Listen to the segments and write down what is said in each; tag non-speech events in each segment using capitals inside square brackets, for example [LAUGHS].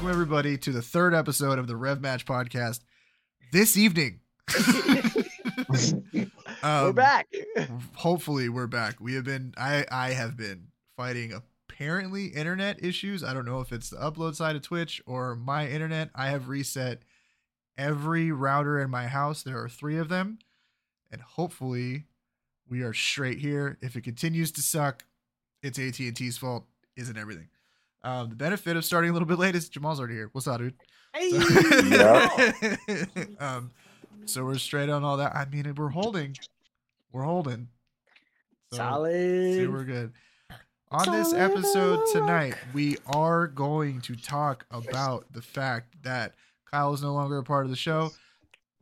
welcome everybody to the third episode of the Rev Match podcast. This evening, [LAUGHS] We're Um, back. Hopefully, we're back. We have been, I, I have been fighting apparently internet issues. I don't know if it's the upload side of Twitch or my internet. I have reset every router in my house. There are three of them, and hopefully, we are straight here. If it continues to suck, it's AT and T's fault. Isn't everything? Um, the benefit of starting a little bit late is Jamal's already here. What's up, dude? um, [LAUGHS] so we're straight on all that. I mean, we're holding, we're holding. So, Solid. See, we're good. On this episode tonight, we are going to talk about the fact that Kyle is no longer a part of the show.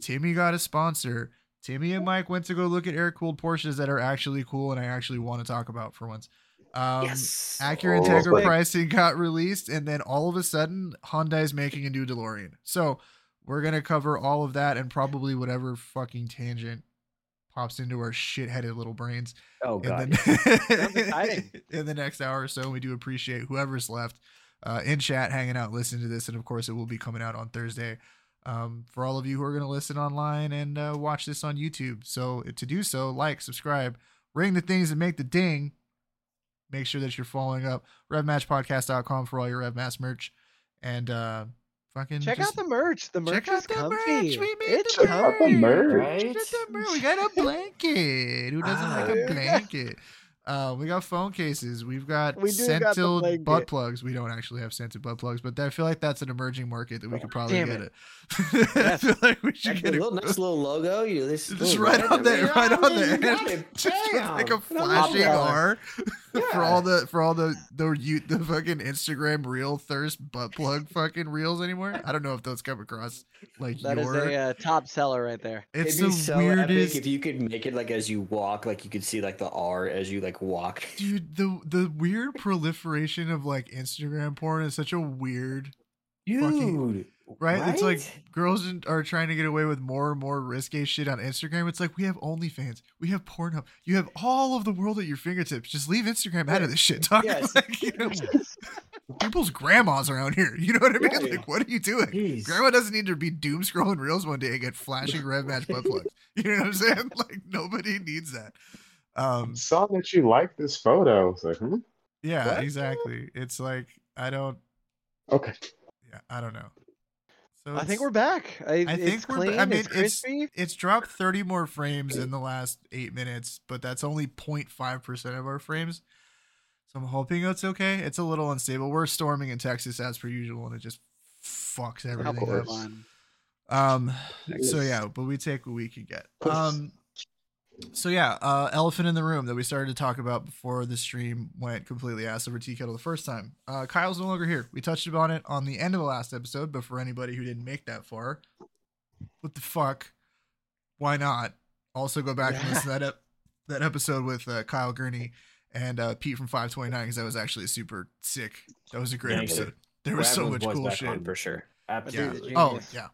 Timmy got a sponsor. Timmy and Mike went to go look at air cooled Porsches that are actually cool and I actually want to talk about for once. Um, yes. Acura Oh. Integra Wait. pricing got released, and then all of a sudden, Hyundai's making a new DeLorean. So we're gonna cover all of that and probably whatever fucking tangent pops into our shit-headed little brains. Oh god. And [LAUGHS] then Sounds in the next hour or so, we do appreciate whoever's left uh, in chat, hanging out, listening to this, and of course, it will be coming out on Thursday. Um, for all of you who are going to listen online and uh, watch this on YouTube. So to do so, like, subscribe, ring the things that make the ding. Make sure that you're following up RevMatchPodcast.com for all your RevMatch merch. And uh, fucking Check just out the merch. The merch check out is the comfy. merch. We made it's the Check out the merch. Check out the merch. We got a blanket. Who doesn't like a Ah. [LAUGHS] blanket? Uh, we got phone cases. We've got We do got the butt plugs. We don't actually have scented butt plugs, but I feel like that's an emerging market that we could probably Damn get it. it. [LAUGHS] I feel like we should Actually, get a it. little nice little logo. You this Just right on there, right on you the got end, it. [LAUGHS] just like a flashing color. R [LAUGHS] for all the for all the the you the fucking Instagram real thirst butt plug fucking reels anymore. I don't know if those come across like That is your. a uh, top seller right there. it's It'd be the so weirdest. epic if you could make it like as you walk, like you could see like the R as you like walk. [LAUGHS] Dude, the the weird proliferation of like Instagram porn is such a weird Fucking- Dude, right? It's like girls are trying to get away with more and more risque shit on Instagram. It's like we have OnlyFans, we have Pornhub, you have all of the world at your fingertips. Just leave Instagram out of this shit. Talk [LAUGHS] Yes. like you know, people's grandmas around here. You know what I mean? Yeah. Like, what are you doing? Jeez. Grandma doesn't need to be doom scrolling reels one day and get flashing red match butt plugs. [LAUGHS] You know what I'm saying? [LAUGHS] Like nobody needs that. Um, saw that you liked this photo. It's like, hmm? yeah, What? exactly. It's like I don't. Okay. Yeah, I don't know. So I think we're back. I, I it's think we're. ba- I mean, it's it's crispy. it's dropped thirty more frames in the last eight minutes, but that's only 0.5 percent of our frames. So I'm hoping it's okay. It's a little unstable. We're storming in Texas as per usual, and it just fucks everything up. Um. So yeah, but we take what we can get. Um. So yeah, uh, elephant in the room that we started to talk about before the stream went completely ass over tea kettle the first time. Uh, Kyle's no longer here. We touched upon it on the end of the last episode, but for anybody who didn't make that far, what the fuck? Why not? Also go back and Yeah. listen to that ep- that episode with uh, Kyle Gurney and uh, Pete from 529 because that was actually super sick. That was a great Yeah, episode. There We're was so much cool shit. for sure. Yeah. Absolutely. Oh, yeah.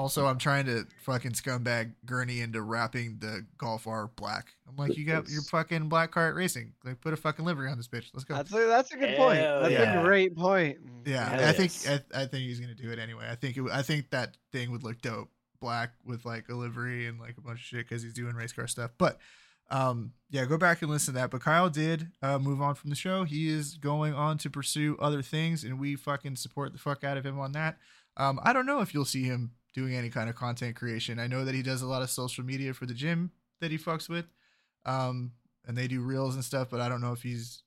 Also, I'm trying to fucking scumbag Gurney into wrapping the Golf R black. I'm like, you got your fucking black cart racing. Like, put a fucking livery on this bitch. Let's go. That's a, that's a good point. Hell That's yeah. a great point. yeah, Hell I think yes. I, I think he's gonna do it anyway. I think it, w- I think that thing would look dope, black with like a livery and like a bunch of shit because he's doing race car stuff. But um, yeah, go back and listen to that. But Kyle did uh, move on from the show. He is going on to pursue other things, and we fucking support the fuck out of him on that. Um, I don't know if you'll see him doing any kind of content creation. I know that he does a lot of social media for the gym that he fucks with, um, and they do reels and stuff. But I don't know if he's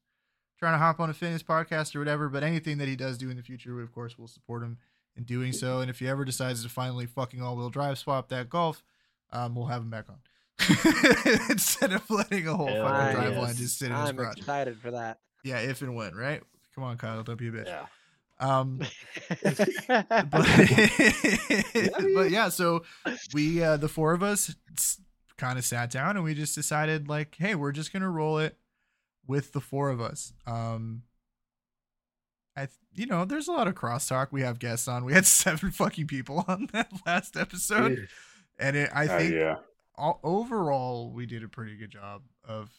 trying to hop on a fitness podcast or whatever. But anything that he does do in the future, we of course will support him in doing so. And if he ever decides to finally fucking all wheel drive swap that golf, um, we'll have him back on [LAUGHS] instead of letting a whole Hell fucking drive yes. line just sit in his I'm excited for that. Yeah, if and when, right? Come on, Kyle, don't be a bitch. Yeah. Um, [LAUGHS] but, [LAUGHS] but yeah, so we uh the four of us kind of sat down and we just decided like, hey, we're just gonna roll it with the four of us. Um I th- you know, there's a lot of crosstalk. We have guests on. We had [LAUGHS] seven fucking people on that last episode, Dude. and it, I Oh, think yeah. all, overall we did a pretty good job of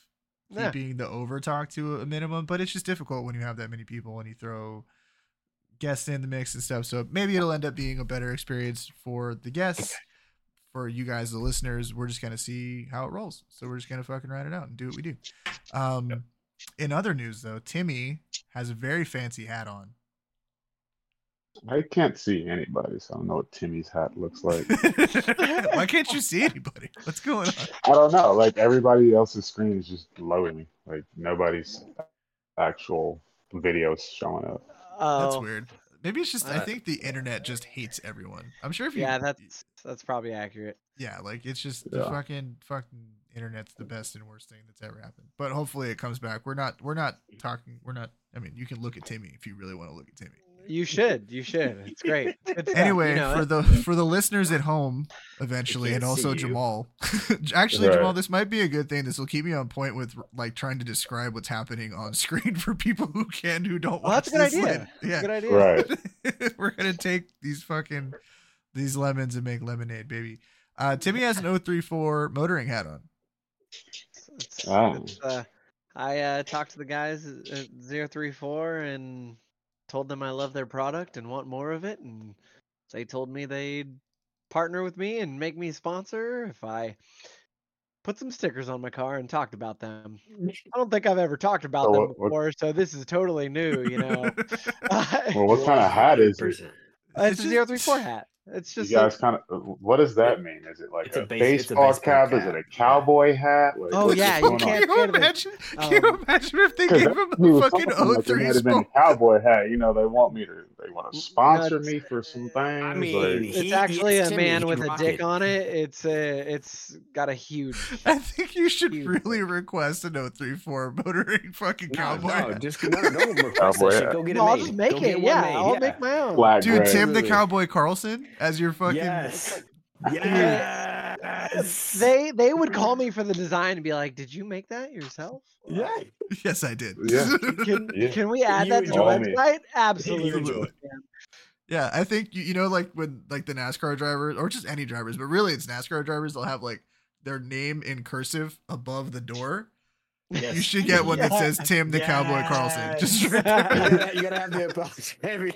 Yeah. keeping the over talk to a minimum. But it's just difficult when you have that many people and you throw guests in the mix and stuff. So maybe it'll end up being a better experience for the guests. For you guys, the listeners, we're just gonna see how it rolls. So we're just gonna fucking ride it out and do what we do. Um, in other news, though, Timmy has a very fancy hat on. I can't see anybody, so I don't know what Timmy's hat looks like. [LAUGHS] Why can't you see anybody? What's going on? I don't know. Like everybody else's screen is just loading. Like nobody's actual videos showing up. That's Oh, weird. Maybe it's just I Uh, think the internet just hates everyone. I'm sure if you yeah, that's that's probably accurate. yeah, like it's just the Yeah. fucking fucking internet's the best and worst thing that's ever happened. But hopefully it comes back. We're not we're not talking we're not I mean, you can look at Timmy if you really want to look at Timmy. You should. You should. It's great. [LAUGHS] It's Anyway, you know for the [LAUGHS] for the listeners at home eventually and also. Jamal. [LAUGHS] Actually, Jamal, this might be a good thing. This will keep me on point with like trying to describe what's happening on screen for people who can who don't Well, watch that's a good this idea. later. Yeah. Good idea. Right. We're gonna take these fucking these lemons and make lemonade, baby. Uh, Timmy has an 034 motoring hat on. It's- Oh. it's, uh, I uh, talked to the guys at 034 and told them I love their product and want more of it, and they told me they'd partner with me and make me a sponsor if I put some stickers on my car and talked about them. [LAUGHS] I don't think I've ever talked about So them what- what- before, so this is totally new, you know. [LAUGHS] [LAUGHS] Well, what kind of hat is it? Uh, it's It's a just- 034 hat. It's You just guys a- kind of. What does that mean? Is it like It's a, a base- it's a baseball, baseball cap? Is it a cowboy hat? Like, Oh, what's yeah, you going can't- on? Can you get it. imagine? Can you Um, imagine if they 'Cause gave that's him he a was fucking talking like, it 03 might have been a sponsor? cowboy hat. You know, they want me to. They want to sponsor Nuts. me for some things. I mean, like, he- it's actually a man he with a dick it. on it. It's a, it's got a huge. [LAUGHS] I think you should Huge. really request an 034 motoring [LAUGHS] fucking No, cowboy. no, just no, don't [LAUGHS] request Cowboy that shit. Go get it No, I'll just make Go it. Yeah, made, I'll yeah. make my own. black Dude, gray. Tim the Cowboy Carlson as your fucking. Yes. Yes. They they would call me for the design and be like, "Did you make that yourself? Yeah. Yes, I did. Yeah. [LAUGHS] Can Yeah. can we add You that to the enjoy me. website? Absolutely. Absolutely. Yeah, I think you, you know, like when like the NASCAR drivers or just any drivers, but really it's NASCAR drivers. They'll have like their name in cursive above the door. Yes. You should get one that says Tim the Cowboy Carlson. [LAUGHS] Just [LAUGHS] right You there. gotta, you gotta have the apology. Every-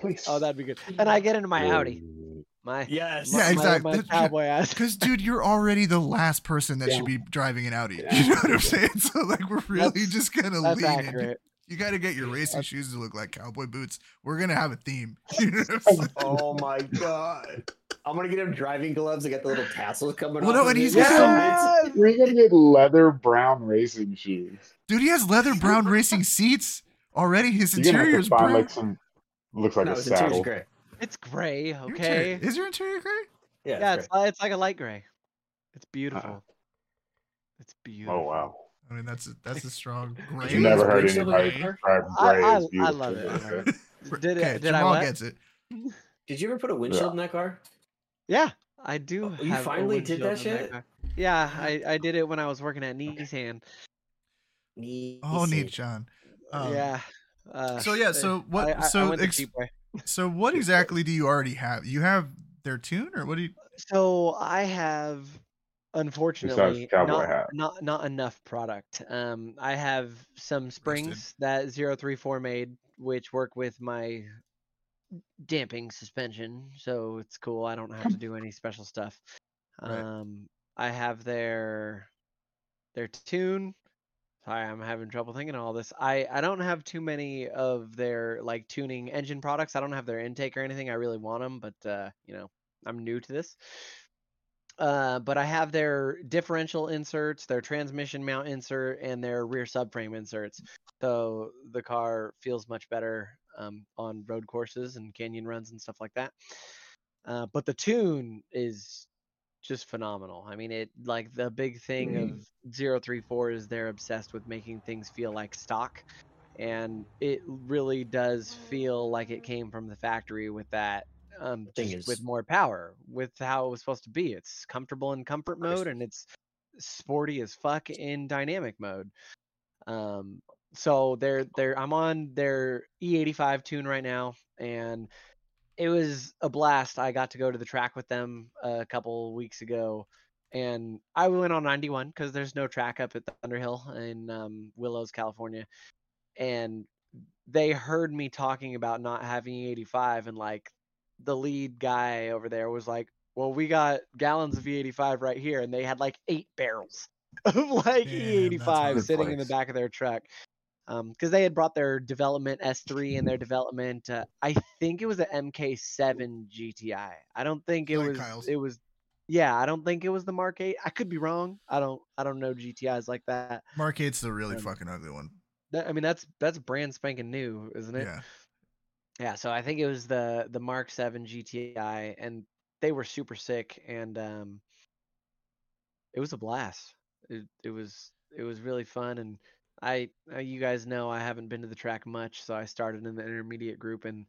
Please. Oh, that'd be good. And I get into my Audi, my Yes. my, Yeah, exactly. my, That- cowboy ass. Because dude, you're already the last person that Yeah. should be driving an Audi. [LAUGHS] Yeah. You know what I'm saying? So like we're really That's- just gonna That's lean in. You got to get your racing That's- shoes to look like cowboy boots. We're gonna have a theme. [LAUGHS] You know what I'm oh saying? Oh my god. I'm gonna get him driving gloves. and get the little tassels coming Well, off. no, and he's it. got some- We're gonna get leather brown racing shoes. Dude, he has leather brown racing [LAUGHS] seats already. His You're interior's brown. like some. Looks like no, a his interior's saddle. great. It's gray. Your Okay. interior- Is your interior gray? Yeah, Yeah, it's it's li- it's like a light gray. It's beautiful. It's beautiful. Oh wow! I mean, that's a, that's a strong [LAUGHS] gray. You you never heard windshield in anybody describe I- gray I- as I beautiful. love it, I love it. Did it? okay, did Jamal I what? gets it. [LAUGHS] Did you ever put a windshield in that car? Yeah, I do. Oh, you have a finally did that windshield in shit? car. Yeah, I, I did it when I was working at Nissan. Oh, neat, John. Um, yeah. Uh, So yeah, so what? I, I, so I went the ex- cheap way. So what exactly do you already have? You have their tune, or what do you? So I have, unfortunately, not, hat. not not enough product. Um, I have some springs that 034 made, which work with my damping suspension, so it's cool. I don't have to do any special stuff. Right. Um, I have their their tune. Sorry, I'm having trouble thinking of all this. I I don't have too many of their like tuning engine products. I don't have their intake or anything. I really want them, but uh, you know, I'm new to this. Uh, but I have their differential inserts, their transmission mount insert, and their rear subframe inserts. So the car feels much better um, on road courses and canyon runs and stuff like that. Uh, but the tune is just phenomenal. I mean, it like the big thing of 034 is they're obsessed with making things feel like stock. And it really does feel like it came from the factory with that um, Thing just with more power, with how it was supposed to be. It's comfortable in comfort mode, and it's sporty as fuck in dynamic mode. Um, so they're they're I'm on their E85 tune right now, and it was a blast. I got to go to the track with them a couple weeks ago, and I went on 91 because there's no track up at Thunderhill in um, Willows, California, and they heard me talking about not having E85 and like the lead guy over there was like, "Well, we got gallons of E85 right here," and they had like eight barrels of like Damn, E85 that's sitting in the back of their truck. Um, because they had brought their development S3 and their development, uh, I think it was a MK7 GTI. I don't think it Like was. Kyle's. It was. Yeah, I don't think it was the Mark 8. I could be wrong. I don't. I don't know GTIs like that. Mark 8's the really Um, fucking ugly one. That, I mean, that's that's brand spanking new, isn't it? Yeah. Yeah, so I think it was the the Mark 7 GTI and they were super sick and um it was a blast. It it was it was really fun and I uh, you guys know I haven't been to the track much, so I started in the intermediate group and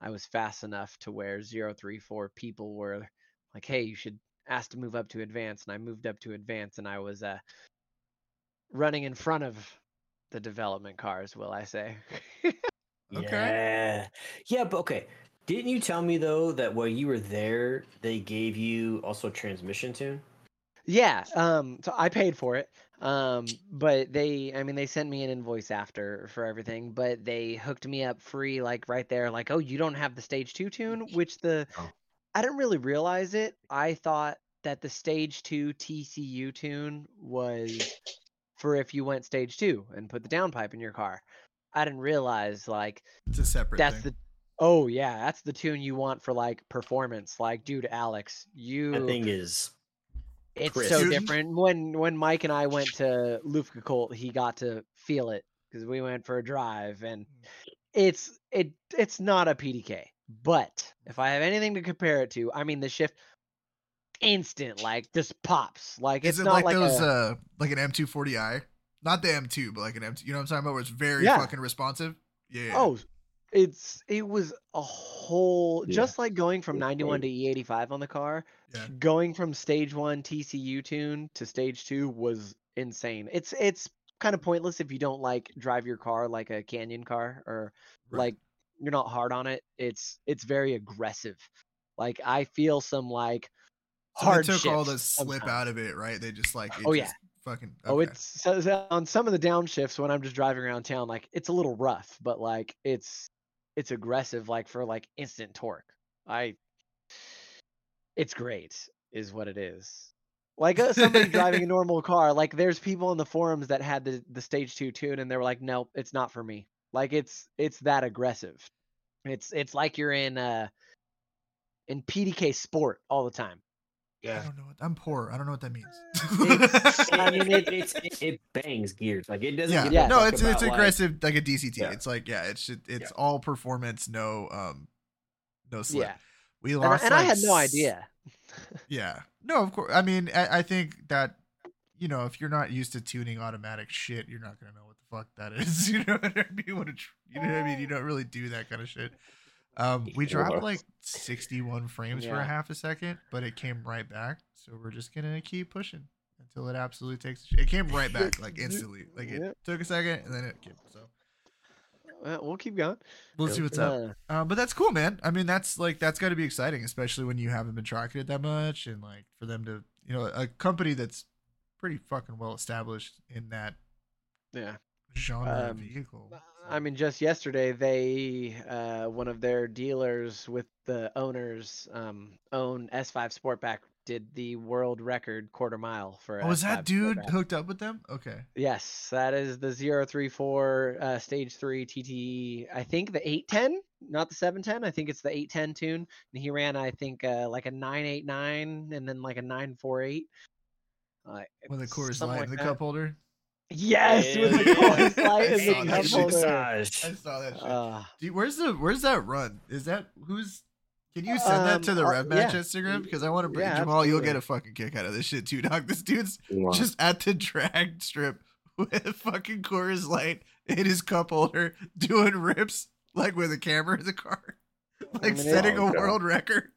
I was fast enough to where 034 people were like, "Hey, you should ask to move up to advance." And I moved up to advance and I was uh running in front of the development cars, will I say. [LAUGHS] Okay. Yeah. Yeah, but okay. Didn't you tell me though that while you were there, they gave you also a transmission tune? Yeah, um, so I paid for it. Um, but they, I mean, they sent me an invoice after for everything, but they hooked me up free, like right there, like, oh, you don't have the stage two tune, which the, Oh. I didn't really realize it. I thought that the stage two TCU tune was for if you went stage two and put the downpipe in your car. I didn't realize like It's a separate that's thing. the, oh yeah, that's the tune you want for like performance. Like, dude, Alex, you That thing is it's Chris. so different. When when Mike and I went to Luftgekühlt, he got to feel it because we went for a drive, and it's it it's not a PDK. But if I have anything to compare it to, I mean the shift instant like just pops. Like Is it's it not like, like, those a, uh like an M240i? Not the M2, but like an M2. You know what I'm talking about? Where it's very Yeah. fucking responsive. Yeah. oh it's it was a whole Yeah. just like going from 91 to. E85 on the car. yeah. going from stage one TCU tune to stage two was insane. It's it's kind of pointless if you don't like drive your car like a canyon car or Right. like you're not hard on it. It's it's very aggressive. Like I feel some like So hard they took all the slip sometimes. out of it, right? They just like Oh, yeah. just fucking Oh, it's so, so on some of the downshifts when I'm just driving around town, like it's a little rough, but like it's it's aggressive, like for like instant torque. I, it's great, is what it is. Like uh, somebody driving a [LAUGHS] normal car, like there's people in the forums that had the the stage two tune, and they were like, nope, it's not for me. Like it's it's that aggressive. It's it's like you're in uh in PDK sport all the time. I yeah. don't know what I'm poor. I don't know what that means. It's- I I mean, mean, it, [LAUGHS] it, it bangs gears like it doesn't. yeah. Yeah. No, it's it's about, like- aggressive like, a DCT. Yeah. It's like yeah, it's just, it's Yeah. all performance, no um no slip. Yeah, We and, lost I, and I had no idea. Yeah. No, of course. I mean, I, I think that you know, if you're not used to tuning automatic shit, you're not gonna know what the fuck that is. [LAUGHS] You know what I mean? What a you know what I mean? You don't really do that kind of shit. Um, we dropped like 61 frames for a half a second, but it came right back. So we're just gonna keep pushing until it absolutely takes. It came right back like [LAUGHS] instantly. Like it Yeah. took a second and then it came. So Well, we'll keep going. we'll see what's up. Uh, Uh, but that's cool, man. I mean, that's like that's got to be exciting, especially when you haven't been tracking it that much, and like for them to, you know, a company that's pretty fucking well established in that yeah. Genre Um, vehicle. I mean, just yesterday, they uh, one of their dealers with the owners um, own S5 Sportback did the world record quarter mile for. oh, is that dude Sportback. hooked up with them? Okay, Yes, that is the 034 uh, stage three TTE. I think the 810, not the 710. I think it's the 810 tune, and he ran, I think, uh, like a 989 and then like a 948. Uh, with a Coors something Light like the that. cup holder. Yes, with the Yeah. Coors Light I in saw the that cup holder. I saw that shit. Uh, Dude, where's the where's that run? Is that who's? Can you send that to Um, the uh, Rev Match yeah. Instagram? Because I want to bring Yeah, Jamal. You'll get a fucking kick out of this shit too, dog. This dude's Wow. just at the drag strip [LAUGHS] with a fucking Coors Light in his cup holder, doing rips like with a camera in the car, like mean, setting Oh, a God. world record.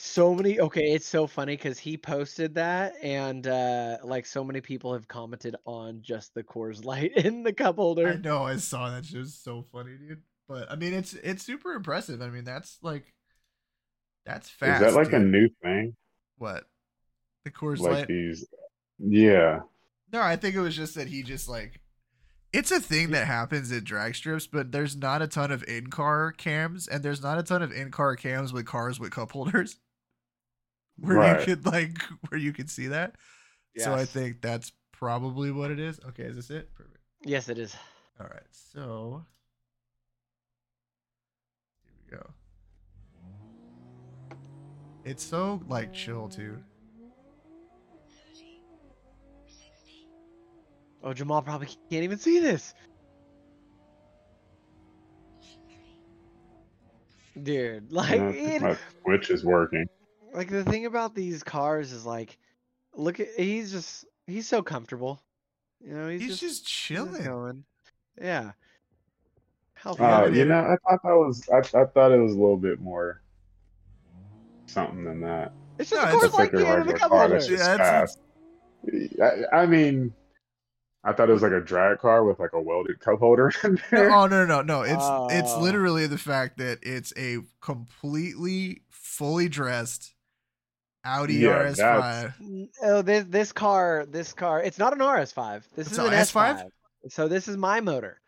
So many okay it's so funny because he posted that and uh like so many people have commented on just the Coors Light [LAUGHS] in the cup I holder know, I saw that shit. It was so funny, dude. But I mean, it's it's super impressive. I mean, that's like that's fast. Is that like a new thing? what? The Coors Like Light. these? Yeah. No, I think it was just that he just like it's a thing that happens in drag strips, but there's not a ton of in car cams, and there's not a ton of in car cams with cars with cup holders. Where Right. you could like [LAUGHS] where you could see that. So I think that's probably what it is. Okay, is this it? Perfect. Yes, it is. All right, so here we go. It's so like chill too. Oh, Jamal probably can't even see this. Dude, like I it, my Twitch is working. Like the thing about these cars is like, look at he's just he's so comfortable. You know, he's, He's, just, just, he's chilling. going. Yeah. How Uh, you know, I thought that was I, I thought it was a little bit more something than that. It's just No, a it's course a like thicker game in regular car that's just Yeah, fast. I, I mean, I thought it was like a drag car with like a welded cup holder [LAUGHS] in No, there. oh no, no, no! It's it's Oh. literally the fact that it's a completely fully dressed Audi Yeah, RS5. that's- Oh, this this car, this car, it's not an RS5. This It's is an an S5? S5. So this is my motor.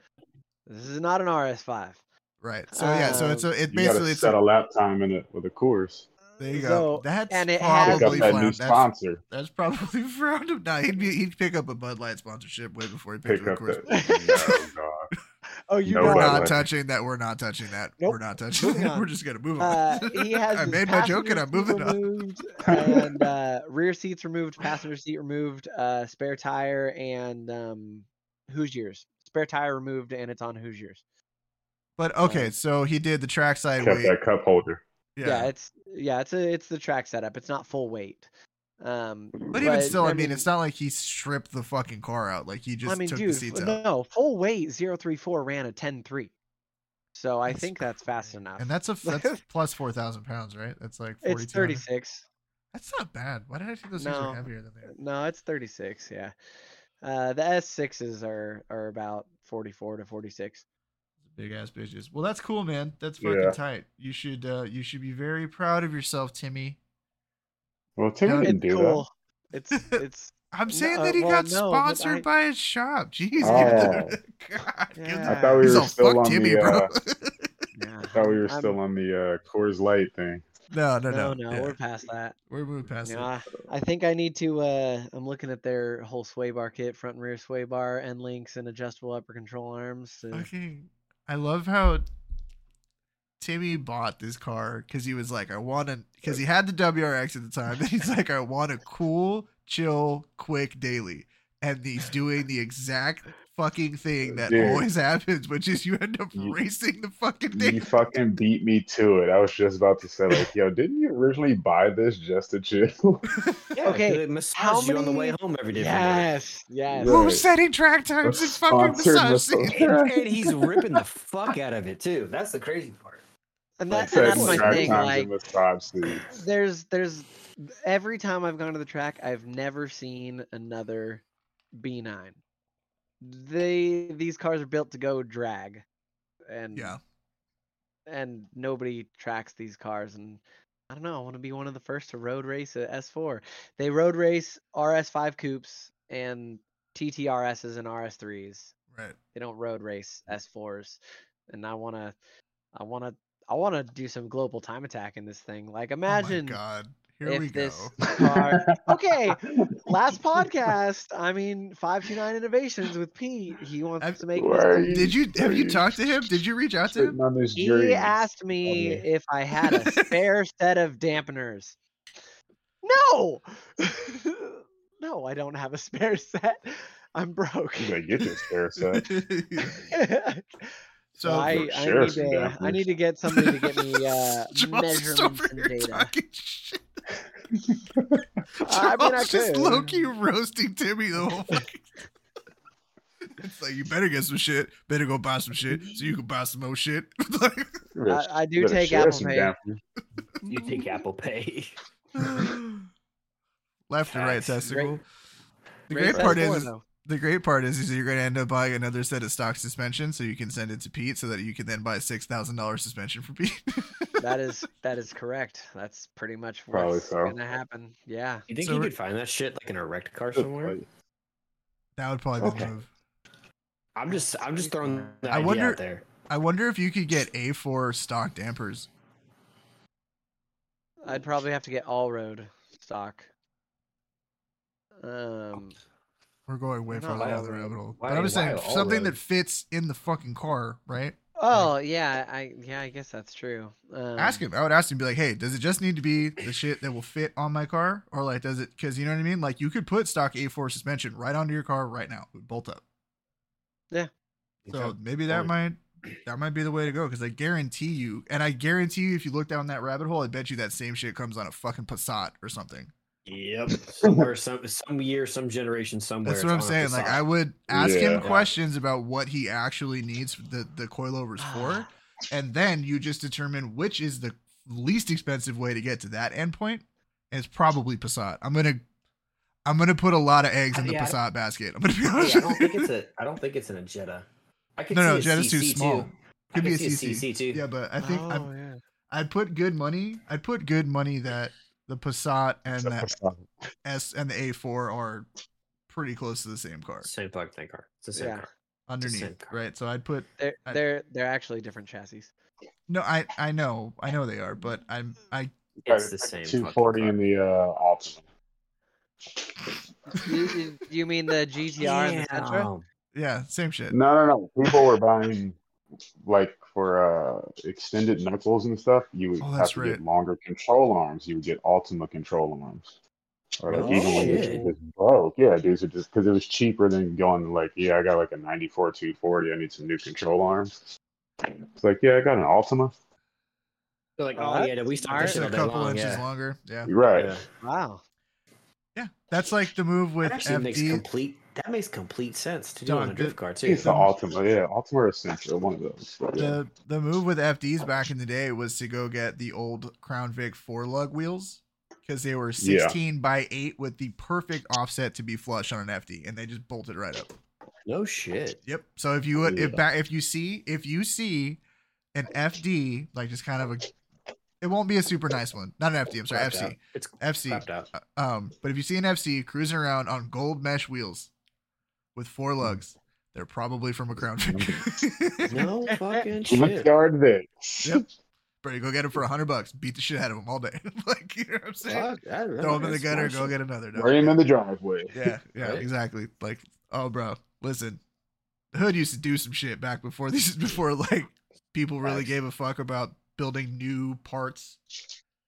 This is not an RS5. Right. So yeah. So it's a it You basically gotta it's set a, a lap time in it with a Coors. there you go. So- That's and it has- Pick probably that new sponsor. that's probably [LAUGHS] frowned. up. Nah, he'd be, he'd pick up a Bud Light sponsorship way before he picked Pick up a up Coors. that. No, [LAUGHS] oh, God. Oh, you no, we're not Light. touching that. We're not touching that. Nope. We're not touching that. [LAUGHS] We're just gonna move Uh, on. he [LAUGHS] has I made my joke and I'm moving seat on. [LAUGHS] and uh, rear seats removed, passenger seat removed, uh, spare tire, and um, Hoosiers. Spare tire removed, and it's on Hoosiers. But okay, so he did the trackside Kept weight. that cup holder. Yeah. Yeah. it's yeah, it's a it's the track setup. It's not full weight. Um, But even still, I, I mean, mean- it's not like he stripped the fucking car out. Like he just I mean, took dude, the seats f- out. no, full weight 034 ran a 10.3. So I That's think that's fast enough. And that's a that's [LAUGHS] plus four thousand pounds, right? That's like forty it's two. 36. That's not bad. Why did I think those things were heavier than they are? No, it's 36. Yeah. Uh, the S6s are are about 44 to 46. Big ass bitches. Well, that's cool, man. That's fucking Yeah. tight. You should uh you should be very proud of yourself, Timmy. Well, Tim No, didn't It's do cool. It's [LAUGHS] it's I'm saying uh, that he well, got no, sponsored I- by his shop. Jeez. Oh. [LAUGHS] God, Yeah. the- I thought we He's were still on Timmy, the. bro. Uh, [LAUGHS] yeah. I thought we were I'm- still on the uh, Coors Light thing. no, no, no, no, no, yeah. we're past that. We're moving past You it. know, I, I think I need to. Uh, I'm looking at their whole sway bar kit, front and rear sway bar, end links, and adjustable upper control arms. to- Fucking, I love how Timmy bought this car because he was like, I want to, because he had the WRX at the time. And he's like, I want a cool, chill, quick daily. And he's doing the exact fucking thing that Dude. always happens, which is you end up You- racing the fucking thing. You fucking beat me to it. I was just about to say, like, yo, didn't you originally buy this just to chill? [LAUGHS] Yeah, Okay, okay. It massages you on the way home every day. from. Yes, yes. Right. Who's setting track times in fucking massage massage. And, and he's ripping the fuck out of it too. That's the crazy part. And, that, and that's my track thing. times Like, and massage seats. there's there's every time I've gone to the track, I've never seen another B9. They these cars are built to go drag, and Yeah. and nobody tracks these cars. And I don't know. I want to be one of the first to road race a S4. They road race RS5 coupes and TTRSs and RS3s. Right. They don't road race S4s. And I want to, I want to, I want to do some global time attack in this thing. Like imagine Oh my God. Here if we go. this [LAUGHS] car. [LAUGHS] okay, last podcast. I mean, five two nine innovations with Pete. He wants I've- to make. This are you- Did you have are you talked to him? Did you reach out to him? Sitting on his He asked me if I had a [LAUGHS] spare set of dampeners. No, no, I don't have a spare set. I'm broke. You gotta get this spare set. So So I, I share need some to I need to get somebody to get me [LAUGHS] uh, measurements over and here data. talking shit. [LAUGHS] I mean, I Joel's [LAUGHS] just could. low key roasting Timmy the whole fucking. It's like you better get some shit. Better go buy some shit so you can buy some more shit. Like, I, I do take Apple Pay. dampeners. You take Apple Pay. Left and right Facts. testicle. The Race great part is, though. The great part is, is you're going to end up buying another set of stock suspension, so you can send it to Pete, so that you can then buy a six thousand dollars suspension for Pete. [LAUGHS] that is [LAUGHS] that is correct. That's pretty much Probably what's so. gonna happen. Yeah. You think So you could find that shit like in a wrecked car somewhere? that would probably be Okay. the move. I'm just I'm just throwing that I idea wonder- out there. I wonder if you could get A4 stock dampers. I'd probably have to get all road stock. Um, We're going way No, far down the all- rabbit hole. But I'm just saying something that fits in the fucking car, right? oh yeah, I yeah, I guess that's true. Um, ask him. I would ask him, be like, "Hey, does it just need to be the shit that will fit on my car, or like does it? Because you know what I mean. Like you could put stock A4 suspension right onto your car right now, it would bolt up. Yeah. So maybe that Point. might that might be the way to go. Because I guarantee you, and I guarantee you, if you look down that rabbit hole, I bet you that same shit comes on a fucking Passat or something. Yep. [LAUGHS] Somewhere, some some year, some generation, somewhere. That's what I'm it's on a saying. Like. I would ask him questions about what he actually needs the the coilovers for, [SIGHS] and then you just determine which is the least expensive way to get to that endpoint. And it's probably Passat. I'm gonna I'm gonna put a lot of eggs in the Yeah, Passat basket. I'm gonna be Hey, honest. I don't think it's a. I don't think it's in a Jetta. I could No, no, a Jetta's too small. Too. I Could be a could see CC. too. Yeah, but I think oh, I'm, yeah. I'd put good money. I'd put good money that the Passat and that S and the A4 are pretty close to the same car Same fucking thing car. It's the same Yeah. car. underneath, car. right? So I'd put They're I- they're they're actually different chassis. no, I I know, I know they are, but I'm I It's the same. 240 in the uh, Altima. you, you- you mean the GTR and the Sentra? Yeah, same shit. No, no, no. People were buying like for uh extended knuckles and stuff. You would Oh, have to right. get longer control arms. You would get Altima control arms. Or like Oh, even when shit. it's just broke, yeah, dudes are just because it was cheaper than going like, yeah, I got like a '94 240. I need some new control arms. It's like, yeah, I got an Altima. They're like, Oh, oh yeah, that's we stopped smart. that a couple long. inches Yeah. longer. Yeah, You're right. Yeah. Wow. yeah. That's like the move with That actually makes FD. complete. That makes complete sense to do on a drift the- car too. it's the Altima. Yeah, Altima or Sentra, one of those. But, yeah. The the move with FDs back in the day was to go get the old Crown Vic four lug wheels because they were Yeah. 16 by 8 with the perfect offset to be flush on an FD, and they just bolted right up. No shit. Yep. So if you would, if back, if you see, if you see an FD, like just kind of a, it won't be a super nice one. Not an FD. I'm sorry, Clapped FC. out. It's FC. out. Uh, Um, but if you see an FC cruising around on gold mesh wheels with four hmm. lugs, they're probably from a Crown Vic. [LAUGHS] No fucking shit. Junkyard Vic. Yep. Bro, you go get them for a hundred bucks. Beat the shit out of them all day. [LAUGHS] like you know what I'm saying? Fuck, that- that- Throw them in the gutter. Go get another. dog. Bury him in the driveway. Yeah, yeah, [LAUGHS] Right? exactly. Like, oh, bro, listen, the hood used to do some shit back before these, before like people really Facts. gave a fuck about building new parts.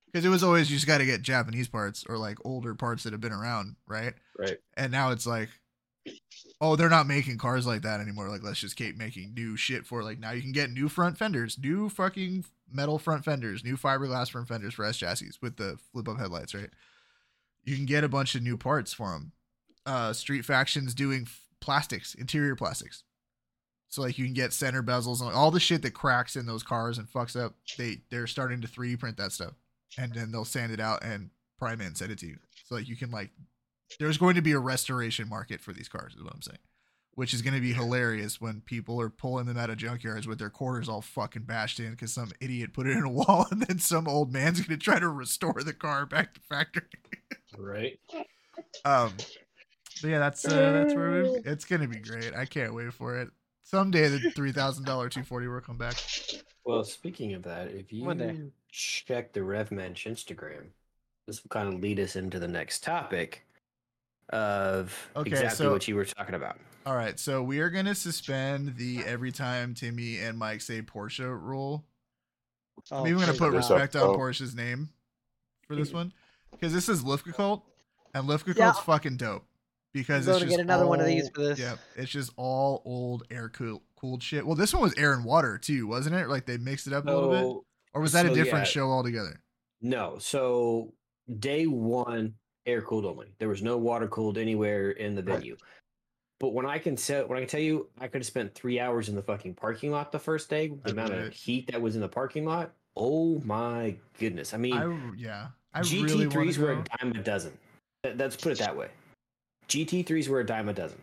Because it was always you just got to get Japanese parts or like older parts that have been around, right? Right. And now it's like, oh, they're not making cars like that anymore. Like, let's just keep making new shit for like now you can get new front fenders, new fucking metal front fenders, new fiberglass front fenders for S chassis with the flip up headlights, right? You can get a bunch of new parts for them. Uh, Street Factions doing f- plastics, interior plastics. So like you can get center bezels and all the shit that cracks in those cars and fucks up. They they're starting to 3D print that stuff, and then they'll sand it out and prime it and send it to you. So like you can like, there's going to be a restoration market for these cars, is what I'm saying. Which is going to be hilarious when people are pulling them out of junkyards with their quarters all fucking bashed in because some idiot put it in a [LAUGHS] wall, and then some old man's going to try to restore the car back to factory. Right. [LAUGHS] Um, but yeah, that's uh, that's where we, [LAUGHS] it's gonna be great. I can't wait for it. Someday the three thousand dollar two forty will come back. Well, speaking of that, if you One day. check the RevMatch Instagram, this will kind of lead us into the next topic of Okay, exactly so- what you were talking about. All right, so we are gonna suspend the every time Timmy and Mike say Porsche rule. Oh, I'm even gonna put respect on Oh. Porsche's name for this one because this is Luftgekühlt, and Lifka Yeah. Fucking dope because I'm it's going to just get another one of these all- for this. Yeah, it's just all old air cool, cooled shit. Well, this one was air and water too, wasn't it? Like they mixed it up a little bit, or was that a different yeah. show altogether? no. So, day one, air cooled only. There was no water cooled anywhere in the Right. venue. But when I can tell, when I can tell you, I could have spent three hours in the fucking parking lot the first day. The I amount believe of heat that was in the parking lot. Oh my goodness! I mean, I yeah, I GT really threes to were a dime a dozen. Let- Let's put it that way. GT threes were a dime a dozen.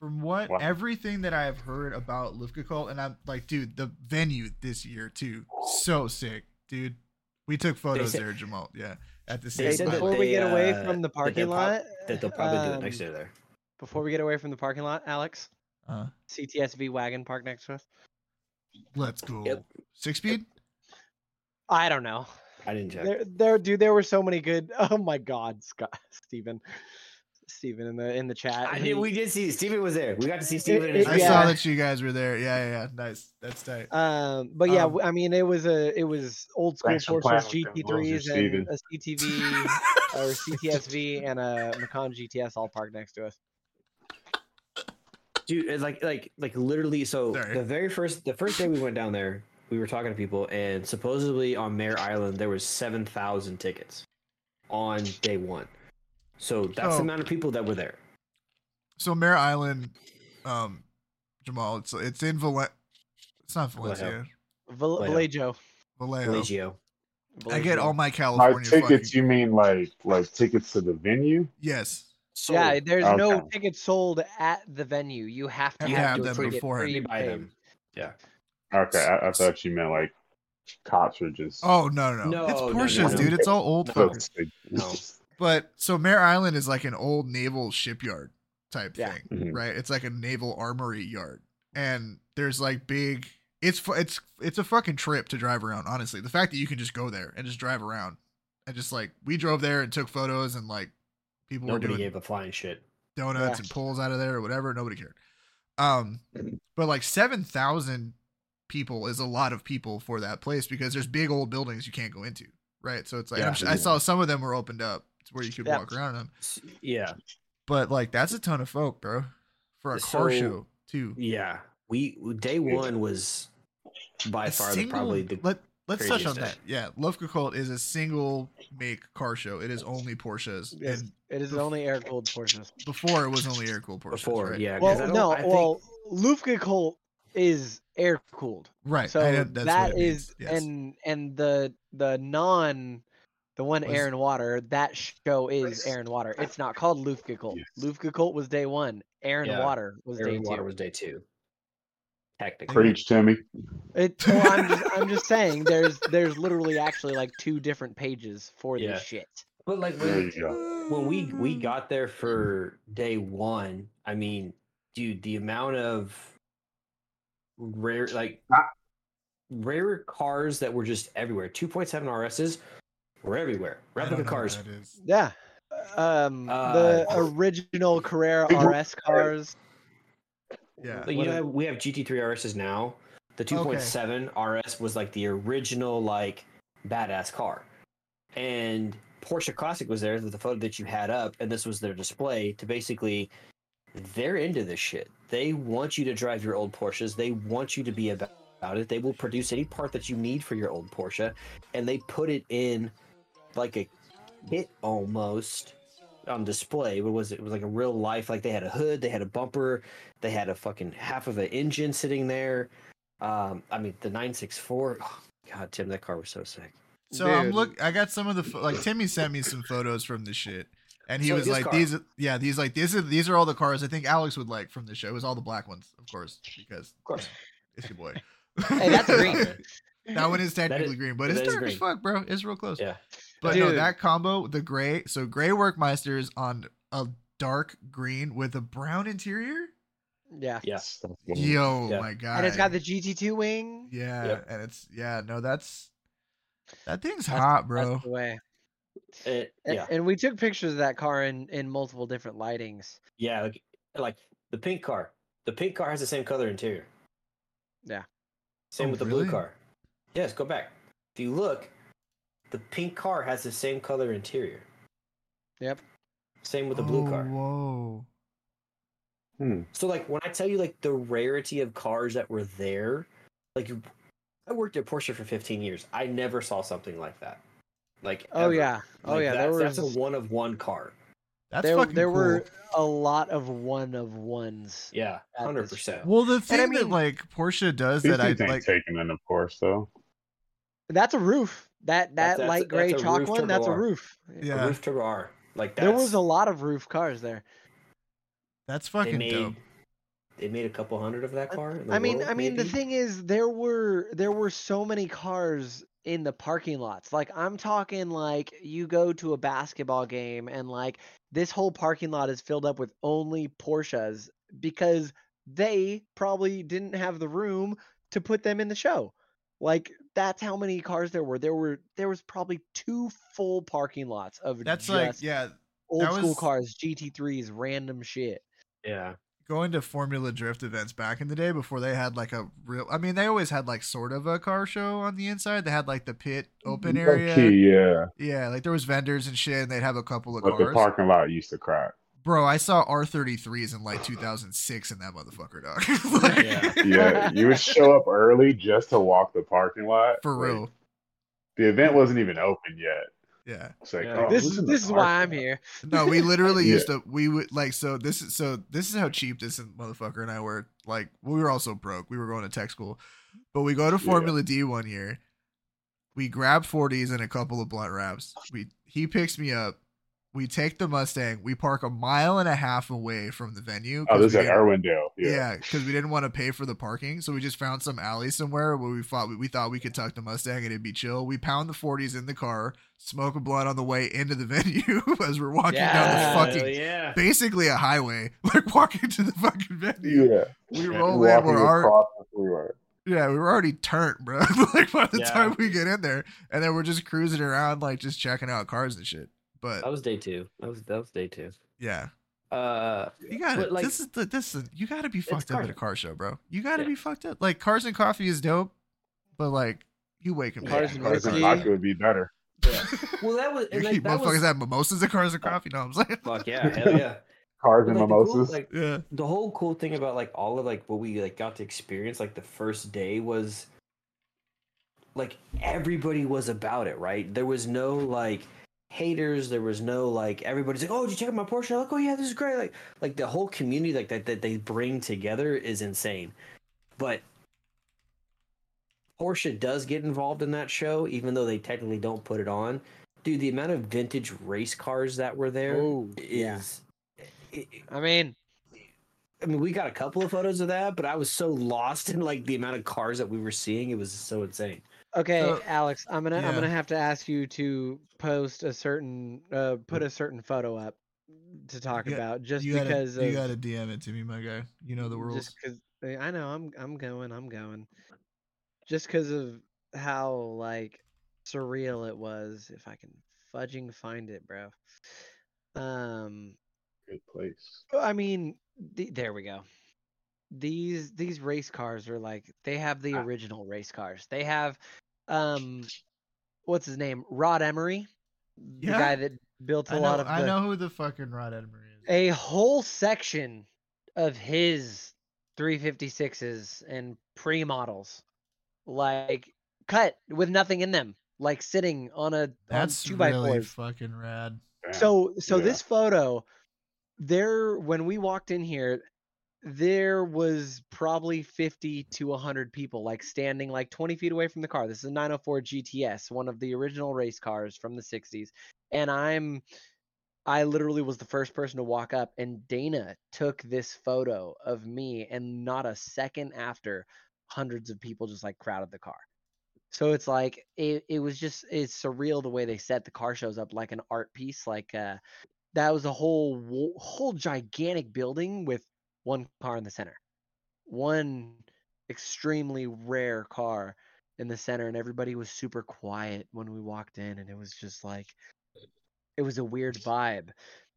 From what Wow. everything that I've heard about Luftgekühlt, and I'm like, dude, the venue this year too, so sick, dude. We took photos said- there, Jamal. Yeah, at the They state. said that before we they, get away uh, from the parking prob- lot, That they'll probably do it um, next year there. Before we get away from the parking lot, Alex, Uh, CTSV wagon park next to us. let's go. Yep. Six speed. I don't know. I didn't check. There, there, dude. There were so many good. [LAUGHS] Oh my God, Scott, Stephen, Stephen in the in the chat. I he- did. We did see Stephen was there. We got to see It- it- I real saw that you guys were there. Yeah, yeah, yeah. Nice. That's tight. Um, but yeah, Um, w- I mean, it was a it was old school Thanks for Porsches playing with them GT3s and a CTV [LAUGHS] or CTSV and a Macan GTS all parked next to us. dude it's like like like literally so Sorry. the very first the first day we went down there we were talking to people and supposedly on mare island there was 7000 tickets on day one so that's So- the amount of people that were there So Mare Island, um, Jamal. It's it's in Val. It's not Valencia. Val- Vallejo. Vallejo. Vallejo. I get all my By California tickets, fucking- you mean like like tickets to the venue? Yes. Yeah, there's no tickets sold at the venue. You have to You have, have to them pre- beforehand. pre- buy them yeah Okay, I, I thought you meant like cartridges. Oh no no no! No, it's no, Porsches, no. dude. It's all old No. fuckers. No. But so Mare Island is like an old naval shipyard type Yeah. thing, Mhm. right? It's like a naval armory yard, and there's like big. It's it's it's a fucking trip to drive around. Honestly, the fact that you can just go there and just drive around, and just like we drove there and took photos, and like people nobody were doing gave a flying shit donuts Yeah. and pulls out of there or whatever. Nobody cared. Um, but like seven thousand people is a lot of people for that place because there's big old buildings you can't go into, right? So it's like Yeah. I'm s- I saw some of them were opened up to where you could Yeah. walk around them, yeah but like that's a ton of folk, bro, for a car show too. yeah we day one was by A far the, probably the let let's touch on craziest that. day. Yeah, Luftgekühlt is a single make car show. It is only Porsches, Yes, and it is bef- only air cooled Porsches. before it was only air cooled Porsches. before right? yeah 'cause I Well, don't- no, I think- well, Luftgekühlt is air cooled. right. So I that's that what it is, means, yes. and and the the non, the one Was- air and water. That show is Aaron water. It's not called Luftgekühlt. Yes. Luftgekühlt was day one. Aaron Yeah, water was Air day and two. water was day two technically Preach, Timmy. It, well, I'm just I'm just [LAUGHS] saying there's there's literally actually like two different pages for Yeah. this shit. but like when, when we we got there for day one i mean dude the amount of rare like rare cars that were just everywhere 2.7 rs's were everywhere. I don't replica cars. what that is. Yeah. Um, the Uh, original Carrera RS cars. Yeah. like, you know we have gt3 rs's now. The 2.7 rs was like the original like badass car. And porsche classic was there with the photo that you had up and this was their display to basically they're into this shit. They want you to drive your old porsches. They want you to be about about it. They will produce any part that you need for your old porsche and they put it in like a kit almost on display. What was it? It was like a real life. Like they had a hood, they had a bumper, they had a fucking half of an engine sitting there. Um, I mean the 964. Oh, God, Tim, that car was so sick. So I'm look. I got some of the like Timmy sent me some photos from the shit, and he So was like, car- "These, yeah, these like these are these are all the cars I think Alex would like from the show. It was all the black ones, of course, because Of course. it's your boy. Hey, that's [LAUGHS] green. that one is technically is- green, but it's is dark as fuck, bro. It's real close. Yeah. But no, that combo, the gray, so gray Workmeisters on a dark green with a brown interior. Yeah. Yeah. Yo, Yeah. my god! And it's got the GT2 wing. yeah, Yep. and it's yeah, no, that's that thing's That's- hot, bro. That's the way. It, A- yeah. And we took pictures of that car in in multiple different lightings. Yeah. Like, like the pink car. The pink car has the same color interior. Yeah. Same Oh, with the really? blue car. Yes, go back. If you look, the pink car has the same color interior. Yep. Same with the blue Oh, car. Whoa. Hmm. So like when I tell you like the rarity of cars that were there, like I worked at Porsche for 15 years. I never saw something like that. Like Oh ever. yeah. Oh Like, yeah. There that's, was that's a one of one car. That's there fucking there cool. were a lot of one of ones. Yeah, hundred percent. Well, the I thing that like Porsche does that I things ain't like, taking in, of course, though. That's a RUF. That that that's- light gray that's chalk one. That's a RUF. yeah, A RUF turbo R. Like that's, There was a lot of RUF cars there. that's they fucking made dope. they made a couple hundred of that car. I mean, world, I mean, the thing is, there were there were so many cars in the parking lots. Like I'm talking, like you go to a basketball game and like this whole parking lot is filled up with only Porsches because they probably didn't have the room to put them in the show. Like that's how many cars there were. There were there was probably two full parking lots of That's just like yeah, old that school was- cars, GT3s, random shit. Yeah. going to Formula Drift events back in the day before they had like a real. I mean, they always had like sort of a car show on the inside. They had like the pit open area. Low-key, yeah. Yeah, like there was vendors and shit, and they'd have a couple of But the parking lot used to crack. Bro, I saw R33s in like 2006 in that motherfucker, dog. [LAUGHS] Like, Yeah. Yeah, you would show up early just to walk the parking lot. For Like, real. The event wasn't even open yet. Yeah. It's like, Yeah. oh, this is this is why I'm here. No, we literally Yeah. used to we would like so this is so this is how cheap this motherfucker and I were like we were also broke. We were going to tech school. But we go to Yeah. Formula D one year. We grab 40s and a couple of blunt wraps. We he picks me up. We take the Mustang. We park a mile and a half away from the venue. Oh, 'cause this is we at didn't- Irwindale. Yeah. Yeah, because we didn't want to pay for the parking, so we just found some alley somewhere where we thought we, we thought we could tuck the Mustang and it'd be chill. We pound the forties in the car, smoke a blunt on the way into the [LAUGHS] venue as we're walking down the fucking yeah. basically a highway, [LAUGHS] like walking to the fucking venue. Yeah. We Yeah. roll in, we're already, across yeah, we were already turnt, bro. [LAUGHS] like by the Yeah. time we get in there, and then we're just cruising around, like just checking out cars and shit. But That was day two. That was that was day two. yeah, Uh, you got to But, like, This is the this is you got to be fucked up car at a car show, bro. You got to Yeah. be fucked up. Like cars and coffee is dope, but like you waking me Cars up. Cars and coffee would be better. [LAUGHS] well, that was You and like, keep motherfuckers was, have mimosas and cars and coffee. No, I'm saying. fuck yeah, [LAUGHS] hell yeah. Cars But, and like, the cool- mimosas. like, Yeah. the whole cool thing about like all of like what we like got to experience like the first day was like everybody was about it right there was no like haters there was no like everybody's like oh did you check out my porsche I'm like oh yeah this is great like like the whole community like that that they bring together is insane but porsche does get involved in that show even though they technically don't put it on dude the amount of vintage race cars that were there Oh, is yeah. it- I mean, I mean, we got a couple of photos of that, but I was so lost in like the amount of cars that we were seeing. It was so insane. Okay, So- Alex, I'm gonna I'm gonna have to ask you to post a certain uh put a certain photo up to talk You got- about just You gotta, because you gotta DM it to me, my guy. You know the rules. just because I know I'm I'm going I'm going just because of how like surreal it was. If I can fudging find it, bro. Um, Good place. I mean, the, there we go. These these race cars are like they have the Ah. original race cars. They have um what's his name? Rod Emory, the Yeah. guy that built a know, lot of I know who the fucking Rod Emory is. a whole section of his 356s and pre-models like cut with nothing in them, like sitting on a That's on two by really fours. fucking rad. So so Yeah. this photo, there when we walked in here, there was probably 50 to 100 people like standing like 20 feet away from the car. This is a 904 GTS, one of the original race cars from the 60s. And I'm I literally was the first person to walk up and Dana took this photo of me and not a second after hundreds of people just like crowded the car. So it's like it, it was just it's surreal the way they set the car shows up like an art piece like uh that was a whole whole gigantic building with one car in the center. One extremely rare car in the center and everybody was super quiet when we walked in and it was just like it was a weird vibe.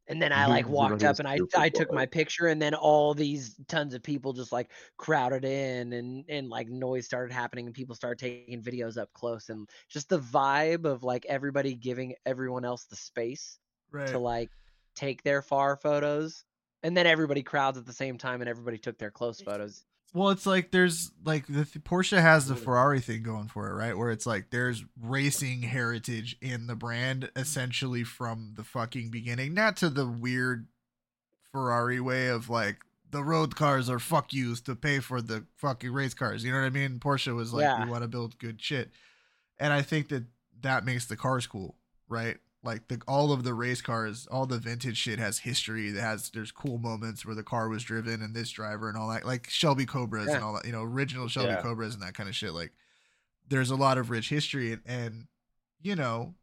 And then I like [LAUGHS] walked up and I I took my picture and then all these tons of people just like crowded in and and like noise started happening and people started taking videos up close and just the vibe of like everybody giving everyone else the space Right. to like take their far photos and then everybody crowds at the same time and everybody took their close photos. Well, it's like there's like the th- Porsche has the Ferrari thing going for it, right? Where it's like there's racing heritage in the brand essentially from the fucking beginning, not to the weird Ferrari way of like the road cars are fuck yous to pay for the fucking race cars. You know what I mean? Porsche was like, Yeah. we want to build good shit, and I think that that makes the cars cool, right? Like the all of the race cars, all the vintage shit has history. That has there's cool moments where the car was driven and this driver and all that, like Shelby Cobras and all that, you know, original Shelby Yeah. Cobras and that kind of shit. Like there's a lot of rich history and, and you know,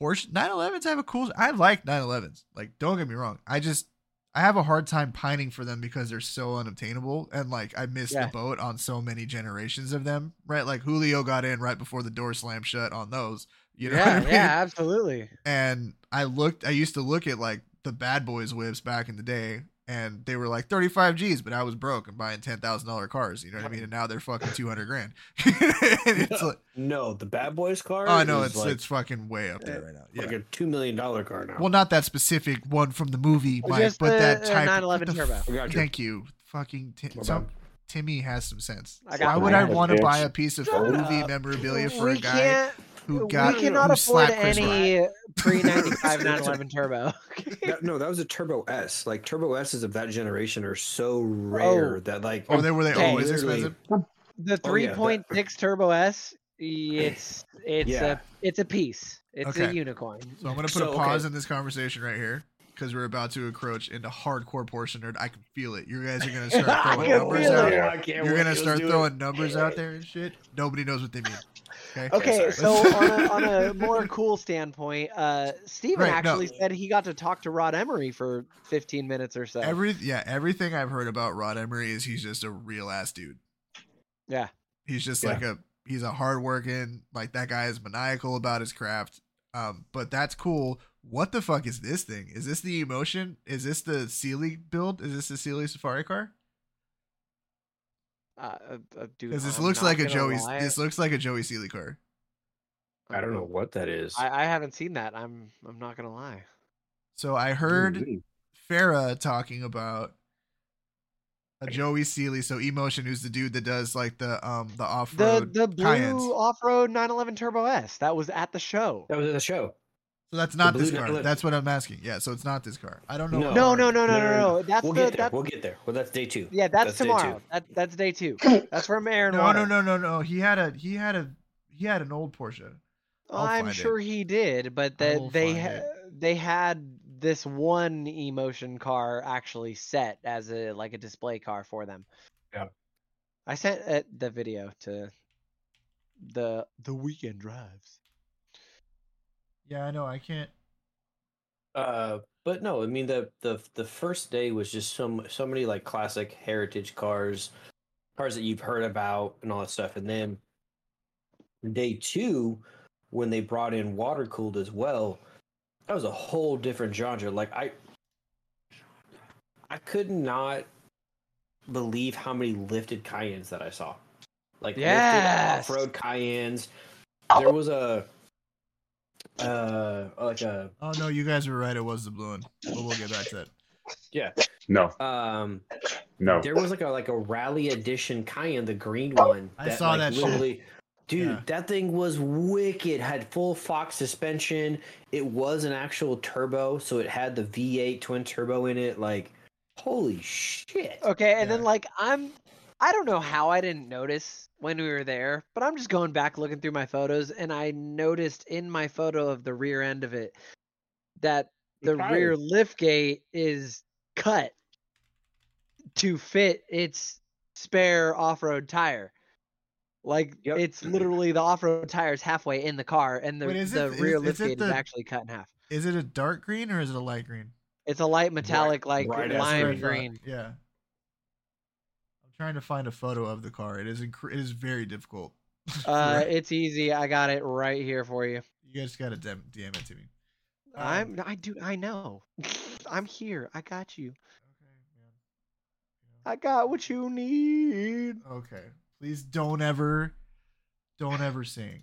Porsche 911s have a cool. I like 911s. Like don't get me wrong. I just I have a hard time pining for them because they're so unobtainable and like I missed Yeah. the boat on so many generations of them. Right, like Julio got in right before the door slammed shut on those. You know yeah, what I mean? yeah, absolutely. and I looked I used to look at like the bad boys whips back in the day and they were like 35 G's, but I was broke and buying ten thousand dollar cars, you know what I mean? And now they're fucking two hundred grand. [LAUGHS] and it's like No, the Bad Boys car. oh no, it's like, it's fucking way up there eh, right now. Yeah. like a two million dollar car now. well, not that specific one from the movie, Mike, just but the- that uh, type. 911 what the turbo. f- I got you. Thank you, fucking Tim. My some- bad. Timmy has some sense. I Why would I want to buy a piece of Shut movie up. memorabilia for we a guy can't. Who got we cannot who afford slapped Chris Rock? any pre ninety five [LAUGHS] 911 turbo. That- no, that was a Turbo S. Like Turbo S's of that generation are so rare oh. that like Oh, they were they Hey. always literally- expensive? the Oh, three yeah, that- point six turbo S. It's it's Yeah. a it's a piece. It's a unicorn. So I'm gonna put So, a okay. pause in this conversation right here because we're about to encroach into hardcore portion nerd. I can feel it. You guys are gonna [LAUGHS] start throwing numbers out. it. You're gonna start do it. throwing numbers out there and shit. Nobody knows what they mean. Okay. Okay, so [LAUGHS] on a, on a more cool standpoint, uh, Steven Right, no. actually said he got to talk to Rod Emory for 15 minutes or so. Every yeah, everything I've heard about Rod Emory is he's just a real ass dude. Yeah. He's just Yeah. like a he's a hardworking like that guy is maniacal about his craft. Um, but that's cool. What the fuck is this thing? Is this the emotion? Is this the Sealy build? Is this the Sealy Safari car? Uh, uh, uh, dude, Because this I'm looks like a gonna Joey. lie, This looks like a Joey Sealy car. I don't know what that is. I, I haven't seen that. I'm I'm not gonna lie. So I heard. Farah talking about a Joey Sealy. So Emotion, who's the dude that does like the um the off road the the blue off-road 911 Turbo S that was at the show. that was at the show. So that's not blue this car. 911. That's what I'm asking. Yeah. So it's not this car. I don't know. No. No, no, no, no, no, no. That's we'll the get there. that's We'll get there. Well, that's day two. yeah, that's, day two. tomorrow. That that's day two. [COUGHS] That's from Aaron No, no, no, no, no. He had a he had a he had an old Porsche. I'll I'm find it. sure he did, but that they find ha- they had this one emotion car actually set as a like a display car for them. Yeah. I sent uh, the video to the the weekend drives. Yeah, I know. I can't. Uh, but no, I mean the the the first day was just so so many like classic heritage cars, cars that you've heard about and all that stuff, and then day two, when they brought in water cooled as well, that was a whole different genre. Like I, I could not believe how many lifted Cayennes that I saw, like Yes! lifted off road Cayennes. There was a. Uh, like a Oh no, you guys were right. It was the blue one. But we'll get back to that. yeah, No, um no. there was like a like a rally edition Cayenne, the green one. I saw like, that shit. literally, dude. Yeah. That thing was wicked. Had full Fox suspension. It was an actual turbo, so it had the V8 twin turbo in it. Like, holy shit! Okay, and then Yeah. like I'm I don't know how I didn't notice when we were there, but I'm just going back looking through my photos and I noticed in my photo of the rear end of it that The the rear tires. lift gate is cut to fit its spare off-road tire. Like Yep. it's literally the off-road tire is halfway in the car and the, Wait, the it- is- rear is lift it gate is actually cut in half. Is it a dark green or is it a light green? It's a light metallic like bright ass That's what I lime green. Yeah. I'm trying to find a photo of the car. It is inc- it is very difficult. [LAUGHS] Uh Right. it's easy. I got it right here for you. you guys got to DM, DM it to me. Um, I'm I do I know. [LAUGHS] I'm here. I got you. Okay, man. I got what you need. Okay. Please don't ever, don't ever sing.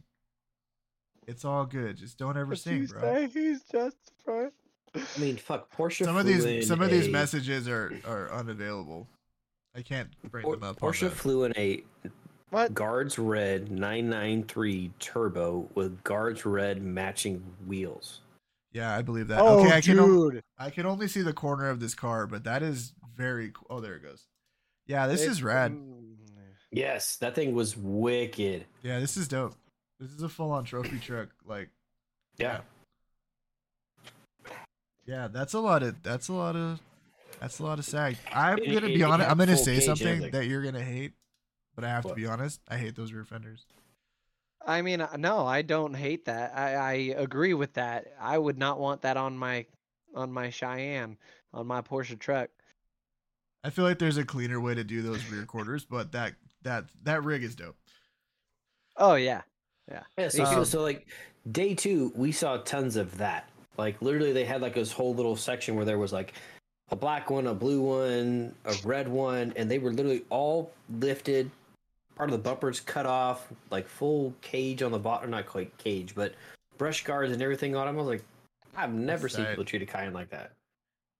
It's all good. Just don't ever But sing, you bro. say he's just a friend. I mean, fuck Porsche. Some of these, some of these a- messages are are unavailable. I can't bring Por- them up. on Porsche flew in a What? Guards Red 993 Turbo with Guards Red matching wheels. Yeah, I believe that. Oh, okay, I can o- dude. I can only see the corner of this car, but that is very cool. Oh, there it goes. Yeah, this It- is rad. Yes, that thing was wicked. Yeah, this is dope. This is a full on trophy truck. Like, Yeah. yeah, that's a lot of that's a lot of that's a lot of sag. I'm It- gonna it- be it honest. had I'm gonna full say gauge something everything. that you're gonna hate, but I have to What? be honest. I hate those rear fenders. I mean, uh, no, I don't hate that. I, I agree with that. I would not want that on my on my Cayenne. on my Porsche truck. I feel like there's a cleaner way to do those rear quarters, but that that that rig is dope. Oh yeah, yeah. Yeah, so, Um, so, so like day two, we saw tons of that. Like literally, they had like this whole little section where there was like a black one, a blue one, a red one, and they were literally all lifted. Part of the bumpers cut off, like full cage on the bottom, not quite cage, but brush guards and everything on them. I was like, I've never seen tight. people treat a Cayenne like that.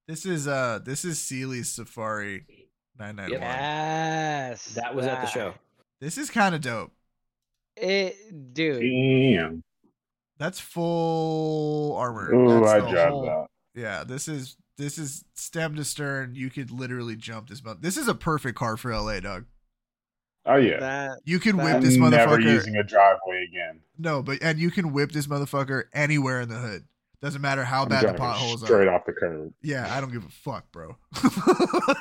This is uh this is Sealy's Safari 991. Yes, That was at the show. This is kind of dope. It, dude. Damn. That's full armor. Ooh, That's I the drive whole- that. Yeah, this is this is stem to stern. You could literally jump this mountain. This is a perfect car for LA, dog. Oh yeah. That You can That- whip I'm this never motherfucker. using a driveway again. No, but and you can whip this motherfucker anywhere in the hood. Doesn't matter how I'm bad the potholes straight are. Straight off the curb. Yeah, I don't give a fuck, bro. [LAUGHS]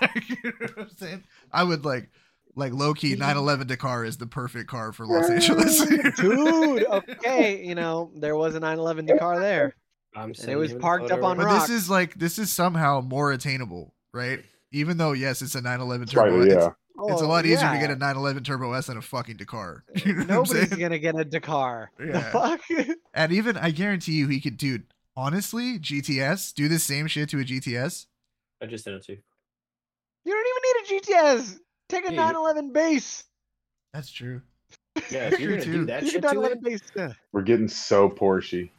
Like, you know what I'm saying? I would like like low key 911 Dakar is the perfect car for Los Angeles. dude. [LAUGHS] Okay, you know there was a 911 Dakar there. I'm it was parked up on But rocks. this is like this is somehow more attainable, right? Even though yes, it's a 911 turbo. Slightly, it's, yeah. it's a Oh, lot easier to get a 911 turbo S than a fucking Dakar. Uh, [LAUGHS] you know what I'm Nobody's gonna get a Dakar. The Yeah. fuck? [LAUGHS] And even I guarantee you, he could, dude. Honestly, GTS do the same shit to a GTS. I just did it to you. You don't even need a GTS. Take a Yeah, 911 base. That's true. Yeah, if you're [LAUGHS] gonna do that shit to it, base. yeah. We're getting so Porsche.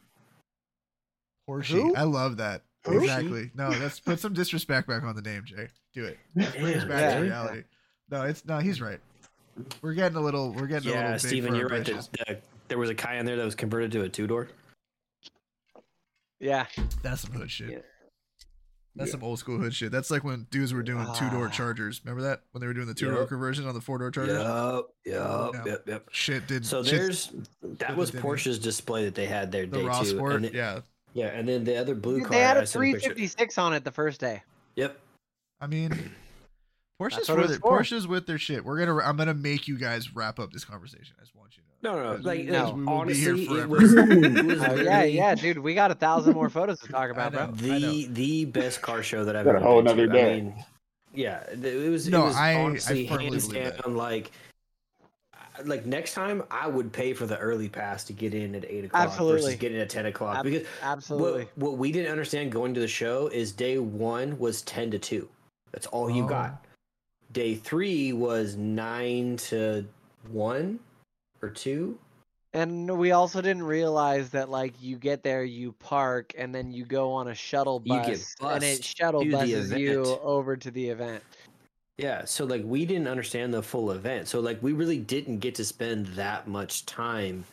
Porsche. Who? I love that. Who? Exactly. No, let's put some disrespect back on the name, Jay. Do it. Bring us back Yeah. to reality. No, it's no. He's right. We're getting a little. We're getting a little yeah, big Steven, you're right. britches. That, that there was a Cayenne there that was converted to a two door. Yeah. That's some hood shit. Yeah. That's some old school hood shit. That's like when dudes were doing two door Ah. Chargers. Remember that when they were doing the two door Yep. conversion on the four door Charger? Yep, yep, Yeah. yep, yep. Shit did. So shit- there's that was. Porsche's display that they had there the day raw two. sport. and then- yeah. Yeah, and then the other blue Dude, car. they had I a sent picture- 356 on it the first day. Yep. I mean, [CLEARS THROAT] Porsche's That's it with was it. Porsche's with their shit. We're gonna. I'm gonna make you guys wrap up this conversation. I just want you to. know. No, no, no. 'Cause Like, no. like, we will be here honestly, it forever. was, it was [LAUGHS] Oh, yeah, yeah, dude. We got a thousand more photos to talk [LAUGHS] about, I bro. the the best car show that I've Got a whole been to. day. I mean, yeah, it was. No, it was I- I honestly firmly hands down. Like, like next time, I would pay for the early pass to get in at eight o'clock Absolutely. versus getting at ten o'clock Ab- because Absolutely. What, what we didn't understand going to the show is day one was 10 to 2. That's all you Oh. got. Day three was 9 to 1 or 2. And we also didn't realize that like you get there, you park, and then you go on a shuttle You bus, and it shuttle buses you over to the event. Yeah, so like we didn't understand the full event. So like we really didn't get to spend that much time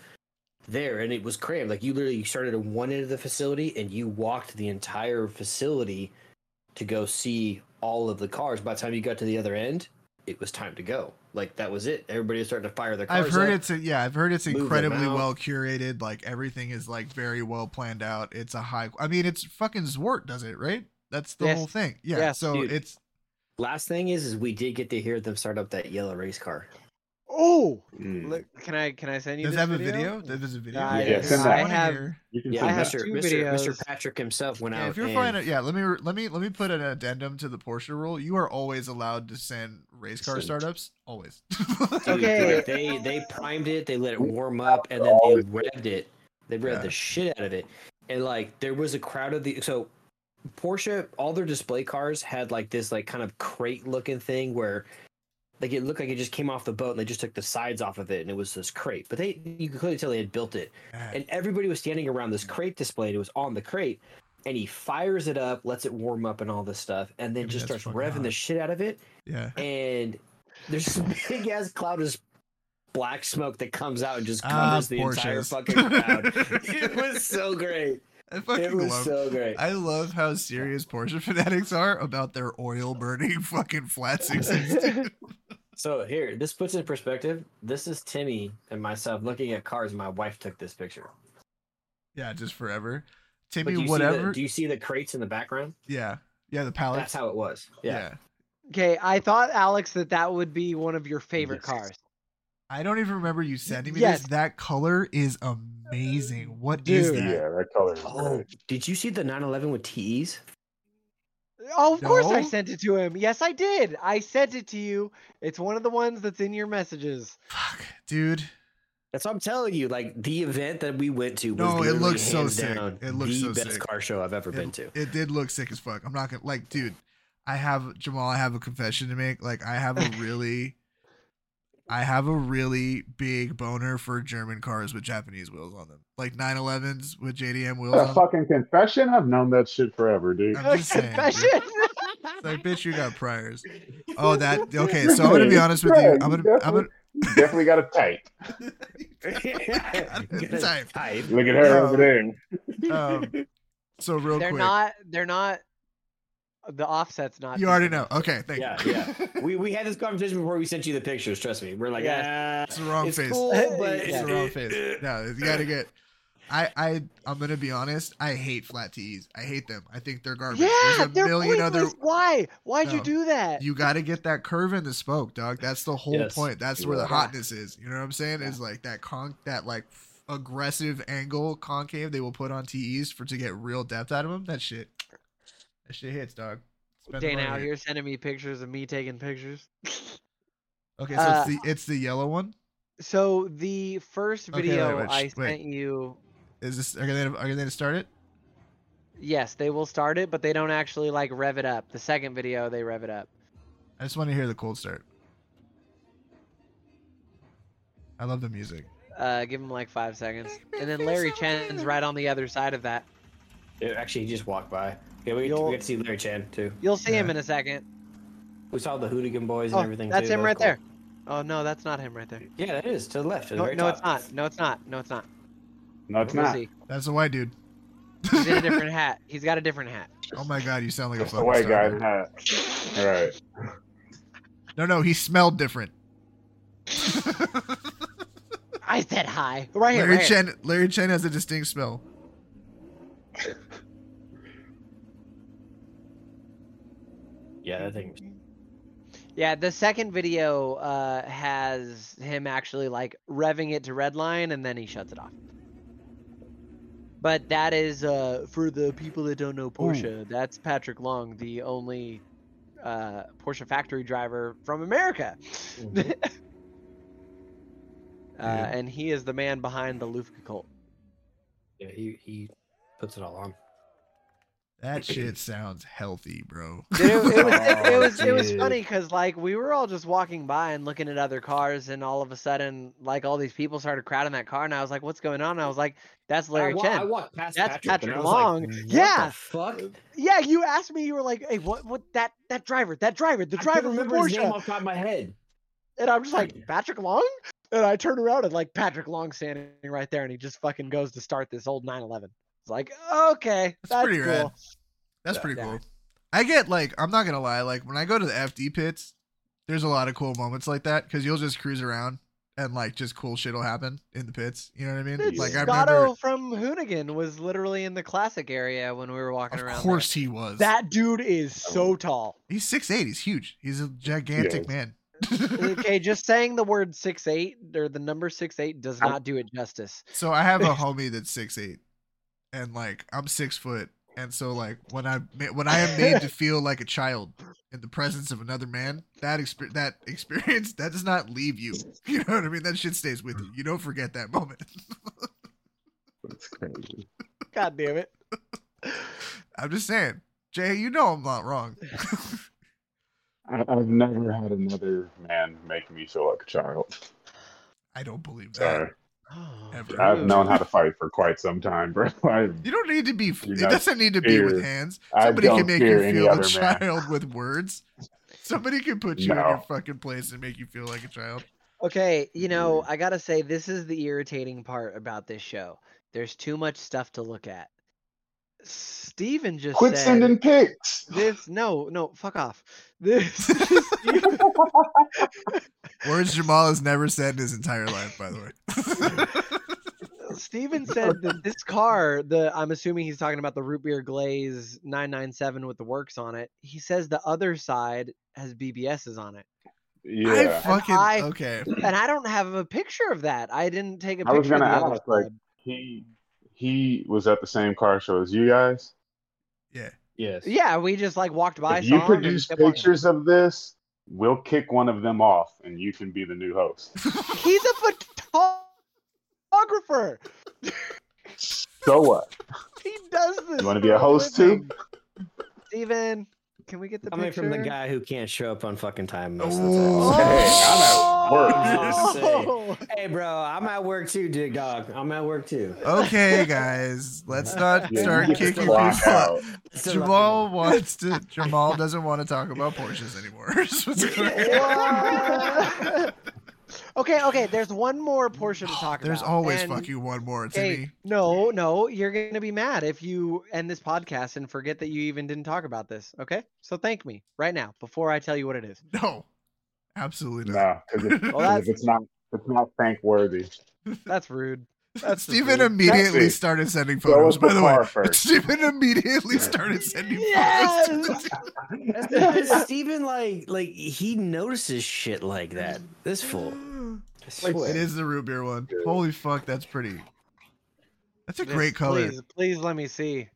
there and it was crammed. Like you literally started at one end of the facility and you walked the entire facility to go see all of the cars. By the time you got to the other end, it was time to go. Like that was it. Everybody was starting to fire their cars. I've heard up. it's a, yeah, I've heard it's incredibly well curated. Like everything is like very well planned out. It's a high. I mean, it's fucking Zwart does it right. That's the Yes. whole thing. Yeah. Yes, so dude. it's Last thing is, is we did get to hear them start up that yellow race car. Oh, Mm. look, can I can I send you? does it this have a video? There's a video. I- Yeah, send that. I have. You can Yeah, I have. Mr. two Mr. Mr. Patrick himself went Yeah, out. if you're and, finding, yeah, let me let me let me put an addendum to the Porsche rule. You are always allowed to send race car Send. startups. Always. [LAUGHS] Dude, Okay. like, they they primed it, they let it warm up, and then they revved it. They revved Yeah. the shit out of it, and like there was a crowd of the so Porsche. All their display cars had like this like kind of crate looking thing where like it looked like it just came off the boat and they just took the sides off of it and it was this crate. But they you could clearly tell they had built it, and everybody was standing around this crate display. And it was on the crate, and he fires it up, lets it warm up, and all this stuff, and then Dude, just starts revving the shit out of it yeah. and there's this [LAUGHS] big ass cloud of black smoke that comes out and just Ah, covers the entire fucking crowd. [LAUGHS] [LAUGHS] it was so great. I It was love. so great. I love how serious Porsche [LAUGHS] fanatics are about their oil burning [LAUGHS] fucking flat [LAUGHS] sixes. So here, this puts in perspective. This is Timmy and myself looking at cars. My wife took this picture. yeah, just forever. Timmy, do you See whatever. the, do you see the crates in the background? yeah, yeah, the pallets. That's how it was. Yeah. Okay, I thought Alex that that would be one of your favorite Yes. cars. I don't even remember you sending me Yes. this. That color is amazing. What is Dude. that? Yeah, that color is Oh, great. did you see the 911 with TEs? Oh, of course I sent it to him. Yes, I did. I sent it to you. It's one of the ones that's in your messages. Fuck, dude. That's what I'm telling you. Like the event that we went to was No, it looks so hands sick. It looks the so best sick. car show I've ever been to. it did look sick as fuck. I'm not gonna like, dude. I have Jamal. I have a confession to make. Like, I have a [LAUGHS] really, I have a really big boner for German cars with Japanese wheels on them, like 911s with JDM wheels A on. them. fucking confession? I've known that shit forever, dude. I'm just saying, dude. Confession. It's like, bitch, you got priors. Oh, that [LAUGHS] okay. So I'm gonna be honest with you. I'm gonna, you I'm gonna. Definitely got a type. Type. [LAUGHS] Type. Look at her Um, over there. Um, so real they're quick, not. They're not. The offset's not. you already know. Okay, thank Yeah, you. yeah. [LAUGHS] We we had this conversation before we sent you the pictures. Trust me. We're like, ah, Yeah. It's the wrong it's face. cool, but it's Yeah. the wrong face. No, you [LAUGHS] gotta get. I I I'm gonna be honest. I hate flat tees. I hate them. I think they're garbage. Yeah, There's a they're million pointless. other. Why? Why'd you do that? You got to get that curve in the spoke, dog. That's the whole Yes, point. That's where the hotness is. You know what I'm saying? Yeah. Is like that con that like aggressive angle concave they will put on tees for to get real depth out of them. That shit. That shit hits, dog. Spend the Dana money. out here sending me pictures of me taking pictures. [LAUGHS] Okay, so Uh, it's the it's the yellow one. So the first Okay, wait, video wait, I wait. sent you, Is this are they are they gonna start it? yes, they will start it, but they don't actually like rev it up. The second video they rev it up. I just want to hear the cold start. I love the music. Uh, give them like five seconds, and then Larry Chen's right on the other side of that. Yeah, actually, he just walked by. Yeah, we, You'll- we get to see Larry Chen too. You'll see him in a second. We saw the Hoonigan Boys Oh, and everything. that's too. him That right cool. there. Oh no, that's not him right there. Yeah, that is to the left. To the No, very no, top. it's not. No, it's not. No, it's not. No, it's We'll not. see. That's a white dude. He's in a [LAUGHS] different hat. He's got a different hat. Oh my god, you sound like a It's the fucking white guy star. in hat. All right. No, no, he smelled different. I said hi. Right here. Larry right here. Chen, Larry Chen has a distinct smell. [LAUGHS] Yeah, that thing. Yeah, the second video uh, has him actually like revving it to red line and then he shuts it off. But that is uh, for the people that don't know Porsche. That's Patrick Long, the only uh, Porsche factory driver from America. Mhm. [LAUGHS] uh, Yeah. And he is the man behind the Luftgekühlt. Yeah, he he puts it all on. That [LAUGHS] shit sounds healthy, bro. Dude, it, it was it, it Oh, was it was funny because like we were all just walking by and looking at other cars, and all of a sudden, like all these people started crowding that car, and I was like, "What's going on?" And I was like, "That's Larry I, wa- Chen." I walked past That's Patrick, Patrick and I was Long. Like, Yeah. Fuck. Yeah, you asked me. You were like, "Hey, what? What? That that driver? That driver? The driver couldn't from remember his name off the top of my head. And I'm just like, [LAUGHS] "Patrick Long?" And I turn around and like Patrick Long standing right there, and he just fucking goes to start this old 911. It's like, okay, That's that's, pretty cool. rad. That's Yeah. pretty Yeah. cool. I get like I'm not gonna lie, like when I go to the FD pits, there's a lot of cool moments like that because you'll just cruise around and like just cool shit will happen in the pits. You know what I mean? Dude, Like I Scotto remember, from Hoonigan was literally in the classic area when we were walking of around. Of course he was. That dude is so tall. he's six eight. He's huge. He's a gigantic is. man. [LAUGHS] okay, just saying the word six eight or the number six eight does I'm- not do it justice. So I have a [LAUGHS] homie that's six eight, and like I'm six foot, and so like when I ma- when I am made to [LAUGHS] feel like a child in the presence of another man, that experience that [LAUGHS] experience that does not leave you. [LAUGHS] You know what I mean? That shit stays with you. You don't forget that moment. That's crazy. God damn it. I'm just saying, Jay. You know I'm not wrong. I, I've never had another man make me feel like a child. I don't believe that. Sorry. Oh, Ever. I've known how to fight for quite some time, bro. [LAUGHS] I, You don't need to be. You It doesn't need to be with hands. Somebody can make you fear any feel a other man. child with words. Somebody can put you in your fucking place and make you feel like a child. Okay, you know, I gotta say this is the irritating part about this show. There's too much stuff to look at. Steven just Quit said sending pics. this no, no, fuck off. This [LAUGHS] [LAUGHS] Words Jamal has never said in his entire life, by the way. [LAUGHS] Steven said that this car, the I'm assuming he's talking about the root beer glaze 997 with the works on it. He says the other side has BBSs on it. I Yeah. fucking I- okay. And I don't have a picture of that. I didn't take a I picture was gonna of the ask, like, he he was at the same car show as you guys. Yeah. Yes. Yeah, we just like walked by. If you saw 'em, produce kept walking. pictures of this, we'll kick one of them off, and you can be the new host. [LAUGHS] He's a photographer. So what? [LAUGHS] He does this. You want to be a host too? Steven, can we get the Coming picture? from the guy who can't show up on fucking time most of Oh. the time. Oh, hey, I'm at work. Oh! [LAUGHS] Hey, bro, I'm at work too, dig dog. I'm at work too. Okay, guys, let's [LAUGHS] not Yeah, start you kicking people out. out. Jamal wants to. Jamal doesn't want to talk about Porsches anymore. [LAUGHS] Is what's going on. What? okay, okay. There's one more portion to [GASPS] talk There's about. There's always and- fucking one more, Okay, Timmy. no, no, you're gonna be mad if you end this podcast and forget that you even didn't talk about this. Okay, so thank me right now before I tell you what it is. No, absolutely not. No, because if, Well, 'cause that's- if it's not, it's not thank worthy. That's rude. That's Stephen rude. immediately That's started sending photos. By the the way, first. [LAUGHS] Stephen immediately started sending [LAUGHS] Yes! photos. To the... Because like, like he notices shit like that. This fool. I. It is the root beer one. Holy fuck, that's pretty. That's a Yes, great color. Please, please let me see.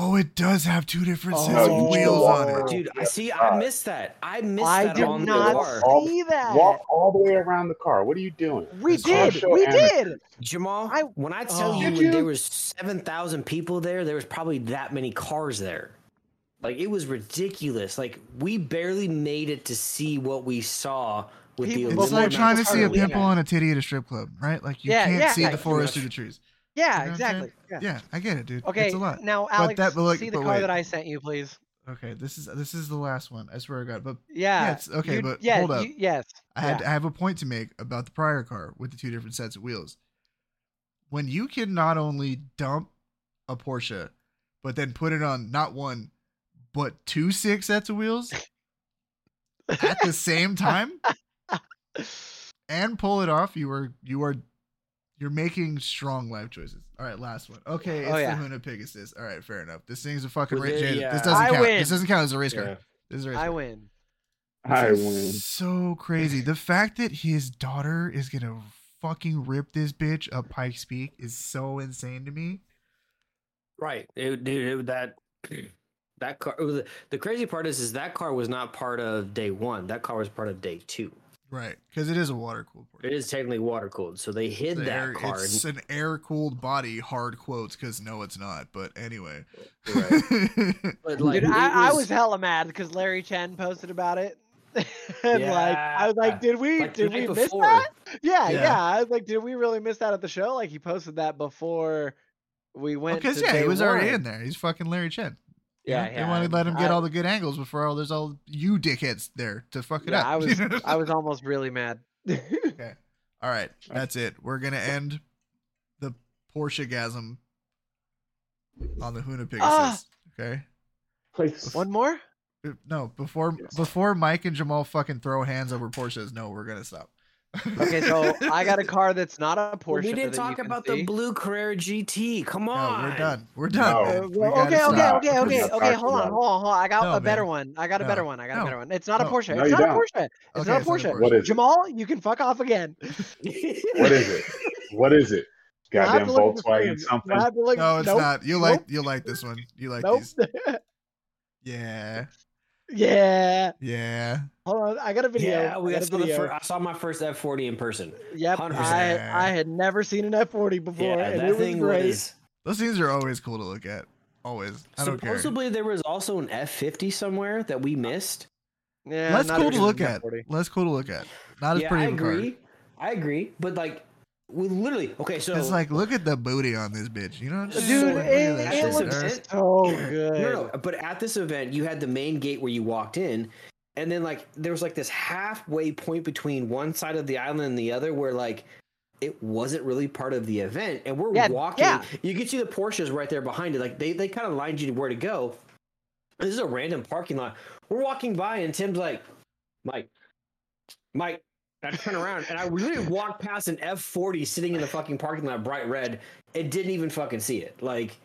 Oh, it does have two different Oh, sets you of wheels on it. Dude, I see. I missed that. I missed I that did on the not car. see that. Walk all the way around the car. What are you doing? We This did. We amateur. did. Jamal, I- when I tell Oh. you you? there was seven thousand people there, there was probably that many cars there. Like it was ridiculous. Like we barely made it to see what we saw with People- the. It's like more aluminum trying to see a pimple on a titty at a strip club, right? Like you Yeah, can't yeah, see yeah, the forest through the trees. Yeah, You know exactly. Yeah. Yeah, I get it, dude. Okay, it's a lot. now But Alex, that- but like- see the but car wait. that I sent you, please. Okay, this is this is the last one. I swear to God. But Yeah. it's- okay, you- but yeah, hold up. you- yes. I had yeah. I have a point to make about the prior car with the two different sets of wheels. When you can not only dump a Porsche, but then put it on not one, but two six sets of wheels at the same time [LAUGHS] and pull it off, you are you are you're making strong life choices. All right, last one. Okay, oh, it's Oh, yeah. the Hoonipigasus. All right, fair enough. This thing's a fucking Was race. it- This doesn't I count. win. This doesn't count as a race car. Yeah. This is a race I car. win. I This is win. So crazy. The fact that his daughter is gonna fucking rip this bitch up Pikes Peak is so insane to me. Right, it, dude. It, that [CLEARS THROAT] that car. it was- The crazy part is, is that car was not part of day one. That car was part of day two. Right, because it is a water cooled. It is technically water cooled, so they hid that car. It's an air cooled body. Hard quotes, because no, it's not. But anyway. Right. But like, [LAUGHS] Dude, it I, I was hella mad because Larry Chen posted about it. [LAUGHS] and like I was like, did we Like did we night miss that? Yeah, Yeah. yeah, I was like, did we really miss that at the show? Like he posted that before we went. Because to yeah, he day was already in there. He's fucking Larry Chen. You Yeah, know? yeah. They want to let him get I- all the good angles before all there's all you dickheads there to fuck it Yeah, up. I was? [LAUGHS] I was almost really mad. [LAUGHS] Okay. All right. That's it. We're gonna end the Porsche gasm on the Hoonipigasus. Ah! Okay. Please. One more? No, before Yes. before Mike and Jamal fucking throw hands over Porsches, no, we're gonna stop. Okay, so [LAUGHS] I got a car that's not a Porsche. We didn't talk about see. the blue Carrera GT. Come No, on, we're done. We're done. No. Uh, We well, gotta okay, okay, okay, okay, okay. Hold on, hold on, hold on. I got No, a better man. one. I got a No. better one. I got No. a better one. It's not a Porsche. No, It's not a. Porsche. It's Okay, not a it's not a Porsche. Porsche. What is it? Jamal, you can fuck off again. [LAUGHS] What is it? What is it? [LAUGHS] Goddamn to look Volkswagen something. You'll have to look- No, it's nope, not. You like you like this one. You like Nope. these. Yeah. Yeah. Yeah. Hold on. I got a video. Yeah, we I I got a saw, the video. fir- I saw my first F40 in person. Yep. 100%. I, I had never seen an F40 before, Yeah, and that it was thing great. was. Those things are always cool to look at. Always. I don't care. Supposedly there was also an F50 somewhere that we missed. Yeah, Less cool to look at. Less cool to look at. Not as yeah, pretty I of a car. agree. I agree, but like we literally okay. So It's like look at the booty on this bitch. You know what I'm Dude, saying? So Look it, that it looks there. so good. No, no, but at this event, you had the main gate where you walked in, and then like there was like this halfway point between one side of the island and the other where like it wasn't really part of the event, and we're Yeah, walking. yeah. You can see the Porsches right there behind it. Like they they kind of lined you to where to go. This is a random parking lot. We're walking by, and Tim's like, "Mike, Mike." I turn around and I literally walked past an F40 sitting in the fucking parking lot, bright red, and didn't even fucking see it. Like,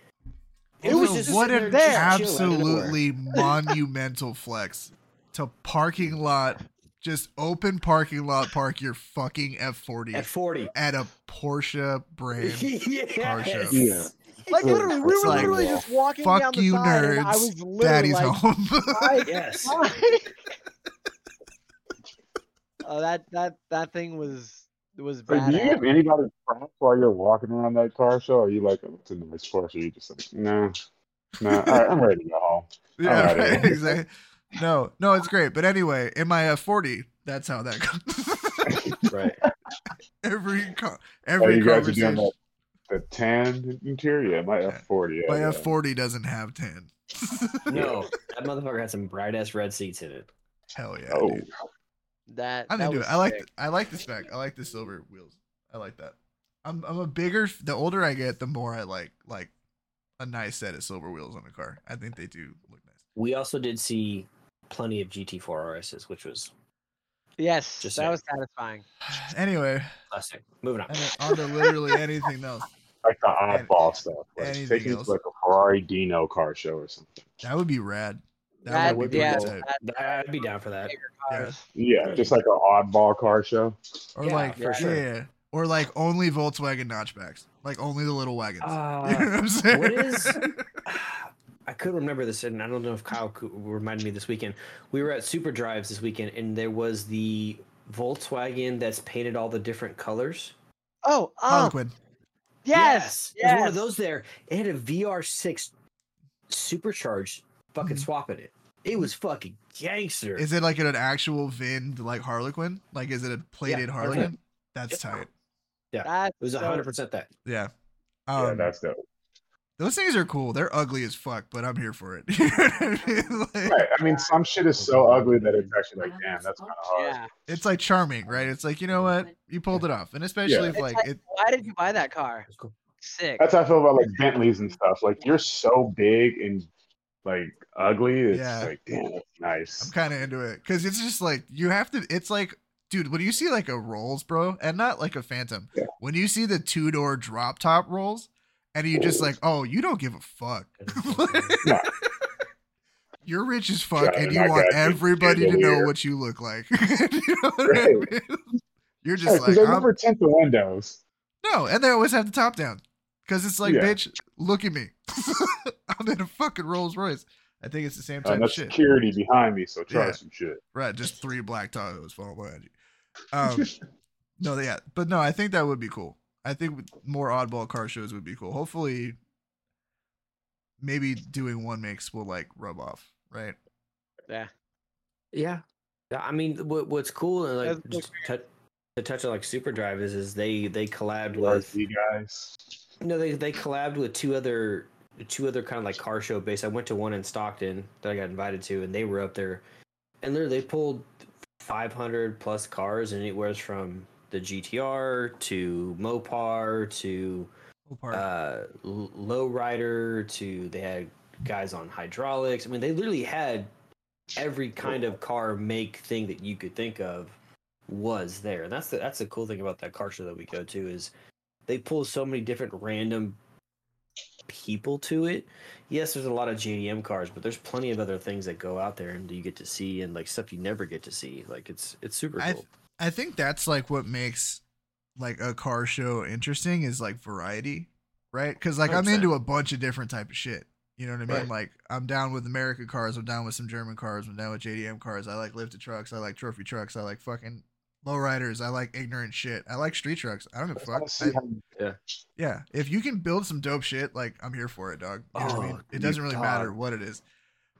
it was just what an there just chilling out of nowhere. absolutely monumental flex to parking lot, just open parking lot, park your fucking F40 F40. at a Porsche brand. [LAUGHS] yes. car show. Yeah. Like literally, we were like, literally just walking Fuck down the you, side, and I was literally Daddy's like, home. "I- Yes. [LAUGHS] oh, that that that thing was was Like, do you bad. give anybody props while you're walking around that car show? Or are you like, oh, it's a nice car show? You just like, no, no, all right, I'm ready to go home. yeah, Alright, right, exactly. No, no, it's great. But anyway, in my uh, F40, that's how that goes. [LAUGHS] Right. [LAUGHS] every co- Oh, every you guys are doing conversation. that, the tan interior. Yeah, my Yeah. F40. Yeah, My yeah. F40 doesn't have tan. No, [LAUGHS] that motherfucker had some bright ass red seats in it. Hell yeah, Oh, dude. That I'm that into was it. I like sick. I like the spec. I like the silver wheels. I like that. I'm I'm a bigger. The older I get, the more I like like a nice set of silver wheels on a car. I think they do look nice. We also did see plenty of GT4 RSs, which was Yes, Just that saying. was satisfying. [SIGHS] Anyway, classic. Moving on. and on to literally [LAUGHS] anything else. like the oddball stuff. Like, anything take me to else. like a Ferrari Dino car show or something. That would be rad. That, That, would be yeah, pretty tight. I'd be down for that. Yeah. Yeah, just like an oddball car show. Or Yeah, like for yeah, sure. yeah. Or like only Volkswagen notchbacks. Like only the little wagons. Uh, [LAUGHS] you know what I'm saying? what is- [LAUGHS] [SIGHS] I couldn't remember this, and I don't know if Kyle could reminded me this weekend. We were at Super Drives this weekend, and there was the Volkswagen that's painted all the different colors. Oh, oh, Harlequin. yes, there's one of those there. It had a VR6 supercharged fucking Mhm. swap it. It was fucking gangster. Is it like an actual VIN like Harlequin? Like is it a plated Yeah, Harlequin? That's Yep. tight. That's It was so- hundred percent that. Yeah. yeah, Um, that's dope. those things are cool. They're ugly as fuck, but I'm here for it. [LAUGHS] You know I mean? [LAUGHS] Like, Right. I mean, some shit is so ugly that it's actually like, damn, that's kind of hard. Yeah. It's like charming, right? It's like you know what you pulled it off, and especially if like like, it. Why did you buy that car? Cool. Sick. That's how I feel about like Bentleys and stuff. Like you're so big and like ugly. It's Yeah. like, damn, that's I'm kind of into it because it's just like you have to. It's like, dude, when you see like a Rolls, bro, and not like a Phantom, Yeah. when you see the two door drop top Rolls, and you just like, oh, you don't give a fuck. [LAUGHS] No. [LAUGHS] You're rich as fuck, Yeah, and you I want everybody to know here. what you look like. [LAUGHS] you know what I Right. mean? You're Yeah, like, they I'm- never tint the windows. no, and they always have the top down because it's like, Yeah. bitch, look at me. [LAUGHS] I'm in a fucking Rolls Royce. I think it's the same type And of shit. security behind me, so try Yeah. some shit. Right, just three black Tahoes falling behind you. Um, [LAUGHS] no, yeah, but no, I think that would be cool. I think more oddball car shows would be cool. Hopefully, maybe doing one makes will like rub off, right? yeah. Yeah, yeah. I mean, what, what's cool and like That's just tou- to touch on like Super Drive is is they they collabed with RC guys. Know they they collabed with two other two other kind of like car show base. I went to one in Stockton that I got invited to, and they were up there, and literally they pulled 500 plus cars, and anywhere from the GTR to Mopar to uh, lowrider to they had guys on hydraulics. I mean, they literally had every kind of car make thing that you could think of was there. And that's the that's the cool thing about that car show that we go to is they pull so many different random people to it. Yes, there's a lot of JDM cars, but there's plenty of other things that go out there and you get to see and like stuff you never get to see. Like it's it's super I- cool. I think that's like what makes like a car show interesting is like variety, right? Because like i am into a bunch of different type of shit. You know what I mean? Right. Like I'm down with American cars. I'm down with some German cars. I'm down with JDM cars. I like lifted trucks. I like trophy trucks. I like fucking lowriders. I like ignorant shit. I like street trucks. I don't give a I wanna fuck. see I- how- yeah, if you can build some dope shit, like I'm here for it, dog. You know what I Oh, mean? It doesn't really matter what it is.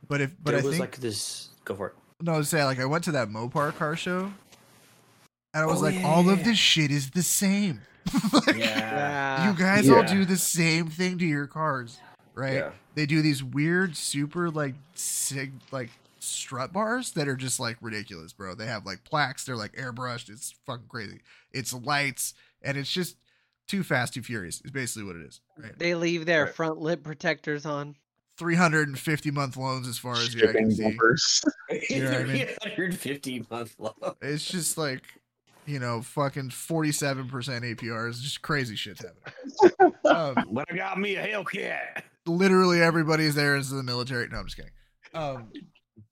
But if but there I was think like this go for it. no, I was saying like I went to that Mopar car show, and I was Oh, like, yeah, all yeah, of this shit is the same. [LAUGHS] Like, Yeah. You guys all do the same thing to your cars, right? Yeah. They do these weird, super like sig like strut bars that are just like ridiculous, bro. They have like plaques. They're like airbrushed. It's fucking crazy. It's lights, and it's just too fast, too furious. Is basically what it is. Right? They leave their Right. front lip protectors on. 350 month loans as far as the eye can see. [LAUGHS] You know I mean? 350 month loan. It's just like, you know, fucking 47% APRs, just crazy shit's happening. um, [LAUGHS] But I got me a Hellcat. literally everybody's there is the military. No, I'm just kidding. Um,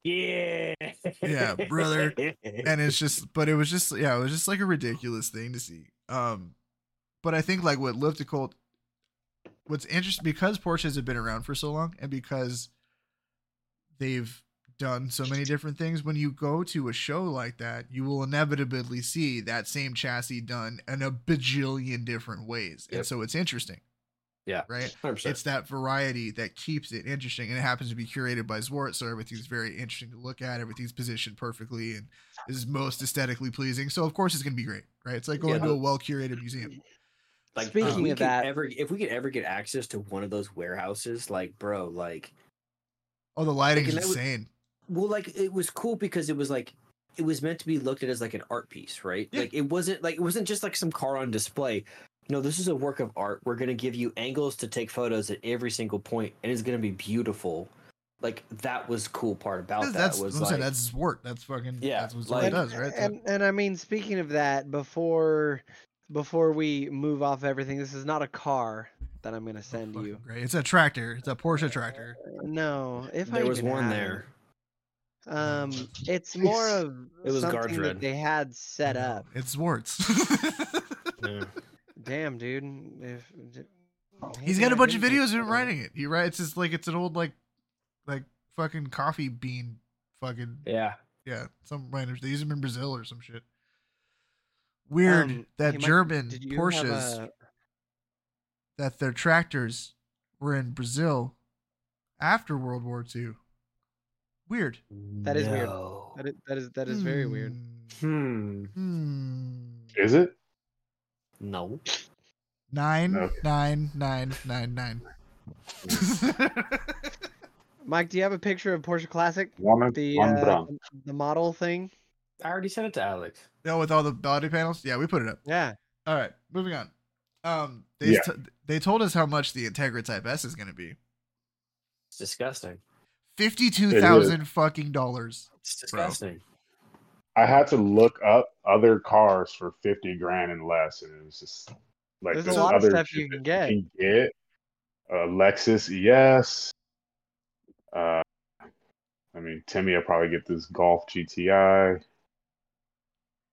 Yeah. Yeah, brother. and it's just, but it was just, yeah, it was just like a ridiculous thing to see. Um, but I think like what Luftgekühlt, what's interesting because Porsches have been around for so long and because they've done so many different things when you go to a show like that you will inevitably see that same chassis done in a bajillion different ways and so it's interesting Yeah. right 100%. it's that variety that keeps it interesting and it happens to be curated by Zwart so everything's very interesting to look at everything's positioned perfectly and is most aesthetically pleasing so of course it's going to be great right it's like going Yeah, to a well curated museum Like Speaking if we of could that- ever if we could ever get access to one of those warehouses, like bro, like oh the lighting's and that was- insane well, like it was cool because it was like it was meant to be looked at as like an art piece, right? Yeah. Like it wasn't like it wasn't just like some car on display. No, this is a work of art. We're gonna give you angles to take photos at every single point, and it's gonna be beautiful. Like that was cool part about that that's was I'm like saying, that's Zwart that's fucking Yeah, that's what Zwart like- does right So- And and I mean, speaking of that, before before we move off everything, this is not a car that I'm gonna Oh, send fucking you. Great. It's a tractor. It's a Porsche tractor. No, if I there was one have there. Um, [LAUGHS] it's more of It was something guard that they had set up. It's Zwart's. [LAUGHS] Yeah. Damn, dude. If d- He's maybe got a bunch of videos of him writing it. He writes it's like it's an old like like fucking coffee bean fucking Yeah. yeah, some random they use them in Brazil or some shit. Weird Um, that German did you have Porsches a- that their tractors were in Brazil after World War II. Weird. That is weird. No. That is, that is that is very weird. Hmm. Hmm. Is it? No. Nine Okay. nine nine nine nine. [LAUGHS] Mike, do you have a picture of Porsche Classic? One, The one uh, the model thing? I already sent it to Alex. no, with all the body panels. Yeah, we put it up. Yeah. All right, moving on. Um, they Yeah. t- they told us how much the Integra Type S is going to be. It's disgusting. Fifty two thousand fucking dollars. It's Bro. Disgusting. I had to look up other cars for fifty grand and less, and it was just like There's a this lot of other stuff you can get. you can get. Uh, Lexus ES. Uh, I mean, Timmy will probably get this Golf GTI.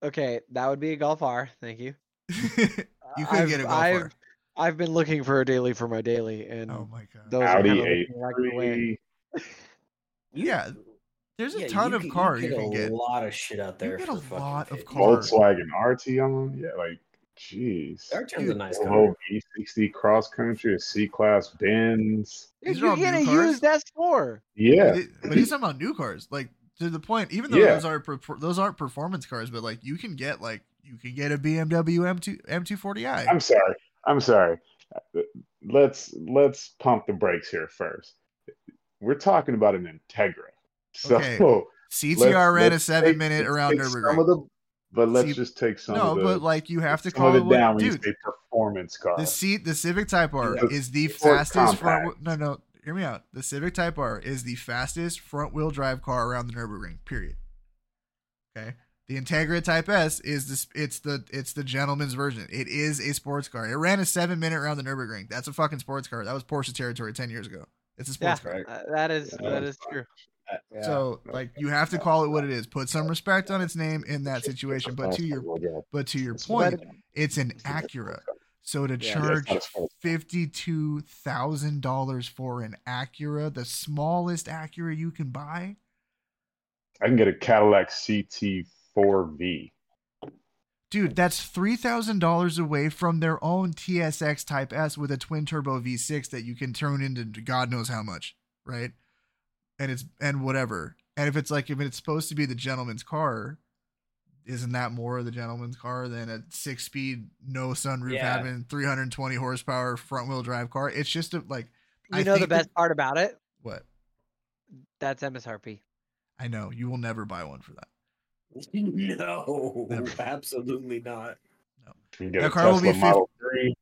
Okay, that would be a Golf R. Thank you. [LAUGHS] you could I've, get a Golf I've, R. I've been looking for a daily for my daily, and Oh my god. those Audi kinda looking like. A3. yeah, there's a Yeah, ton of can- car you, get can a get. lot of shit out there. get a fucking lot of 50. cars. Volkswagen Arteon them. Yeah, like, jeez. Their turn's a nice car. Volvo V60 cross country, a C class Benz. Dude, These are all you get a new cars? used S4. Yeah, But, it- but he's talking about new cars, like to the point. Even though Yeah. those are per- those aren't performance cars, but like you can get like you can get a BMW M2 M240i. I'm sorry. I'm sorry. Let's let's pump the brakes here first. We're talking about an Integra. So Okay. let's- CTR ran a let's seven take- minute around take Some Nurburgring. of the, but let's See- just take some No, of the but like you have to some call it it what, down when dude. say performance car. The seat, the Civic Type R Yeah. is the Sport fastest front. No, no, hear me out. The Civic Type R is the fastest front wheel drive car around the Nurburgring. Period. Okay. The Integra Type S is this. It's the it's the gentleman's version. It is a sports car. It ran a seven minute around the Nurburgring. That's a fucking sports car. That was Porsche territory ten years ago. It's a Yeah, sports car. uh, that is Yeah, that that's is true. Yeah. So like you have to call it what it is. Put some respect on its name in that situation. But to your but to your point, it's an Acura. So to charge fifty-two thousand dollars for an Acura, the smallest Acura you can buy, I can get a Cadillac CT4V. dude, that's three thousand dollars away from their own TLX Type S with a twin turbo V6 that you can turn into God knows how much, right? And it's and whatever. And if it's like if it's supposed to be the gentleman's car, isn't that more of the gentleman's car than a six-speed, no sunroof, Yeah. having 320 horsepower front-wheel drive car? It's just a, like You I know the think best part about it? What? That's MSRP. I know you will never buy one for that. [LAUGHS] no, Never. absolutely not. No, That a car will Tesla be Model 3.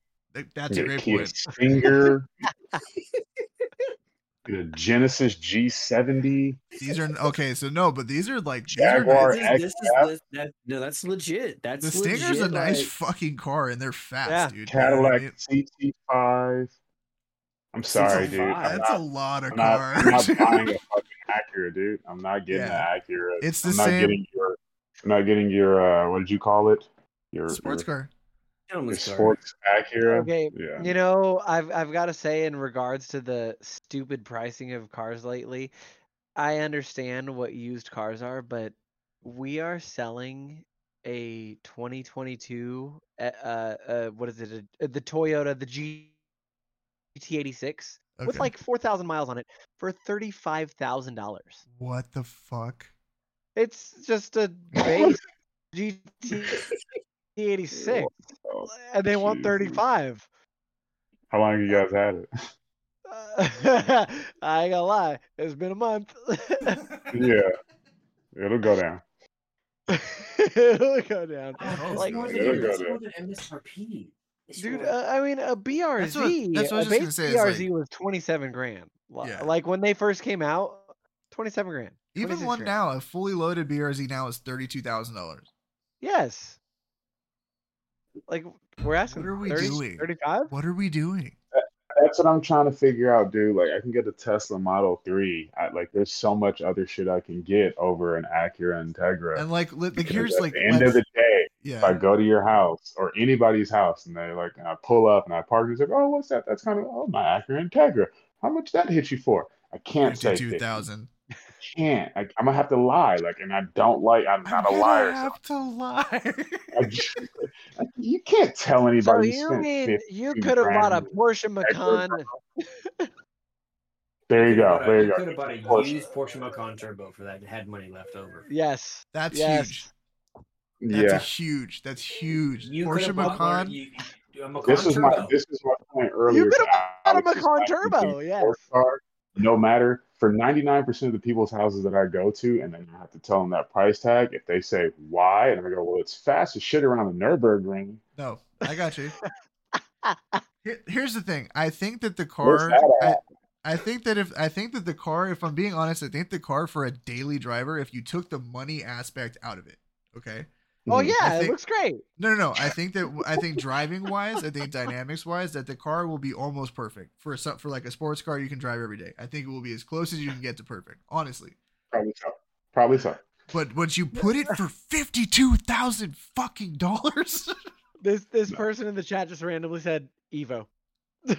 That's a a great Kia point. Stinger. [LAUGHS] get a Genesis G70. These are okay. So no, but these are like these are Jaguar nice. This is, this is that, no, that's legit. That's The Stinger's a nice like- fucking car, and they're fast, Yeah. dude. You know I Cadillac mean? CT5. I'm sorry, dude. CT5. I'm That's not, a lot of I'm not. I'm not [LAUGHS] buying a fucking Acura, dude. I'm not getting Yeah. an Acura. It's the I'm not same- getting your. I'm not getting your. Uh, what did you call it? Your sports your car. The Gentleman's car. sports Acura. Okay, Yeah. You know, I've I've got to say, in regards to the stupid pricing of cars lately, I understand what used cars are, but we are selling a 2022, uh, uh, uh, what is it? uh the Toyota, the GT86, with like 4,000 miles on it, for thirty-five thousand dollars. What the fuck? It's just a [LAUGHS] base [LAUGHS] GT86, Oh, and they want Jesus. 35. How long have you guys had it? Uh, [LAUGHS] I ain't gonna lie, it's been a month. [LAUGHS] yeah. It'll go down. [LAUGHS] It'll go down. Oh, like, more It'll than, go that's down. more than MSRP. It's dude, uh, I mean, a BRZ, That's what- that's what I was a base say, BRZ like- was 27 grand. Yeah. Like when they first came out, 27 grand. Even one grand. now, a fully loaded BRZ now is thirty-two thousand dollars. Yes. Like we're asking. What are we 30, doing? 35? What are we doing? That's what I'm trying to figure out, dude. Like, I can get a Tesla Model 3. I, like, there's so much other shit I can get over an Acura Integra. And like, like Because here's at like, the end of the day, if I go to your house or anybody's house and they like, and I pull up and I park, it's like, oh, what's that? That's kind of, oh, my Acura Integra. How much that hit you for? I can't say fifty-two 50. thousand. can't. I, I'm gonna have to lie. Like, and I don't like. I'm not a liar. so have to lie. I [LAUGHS] just- you can't tell anybody. you you spent mean you could have bought a. Porsche Macan? There you go. could've bought a- There you go. could have bought a Porsche. used Porsche Macan Turbo for that and had money left over. Yes. That's yes. huge. That's a Yeah. huge. That's huge. You Porsche could've bought one- Macan. you- you- a Macan This is my. This is my point earlier. You could've to bought a Alex's Macan Turbo, the yes. car, no matter for 99% of the people's houses that I go to, and then I have to tell them that price tag. If they say why, and I go, well, it's fast as shit around the Nurburgring. No, I got you. [LAUGHS] Here- Here's the thing. I think that the car. I. I think that if I think that the car, if I'm being honest, I think the car for a daily driver, if you took the money aspect out of it, okay. Oh Mhm. yeah, I it think- looks great. No, no, no. I think that I think driving wise, I think dynamics wise, that the car will be almost perfect for some for like a sports car you can drive every day. I think it will be as close as you can get to perfect, honestly. Probably so. Probably so. But once you put it for fifty two thousand fucking dollars, [LAUGHS] This this No. person in the chat just randomly said Evo. [LAUGHS]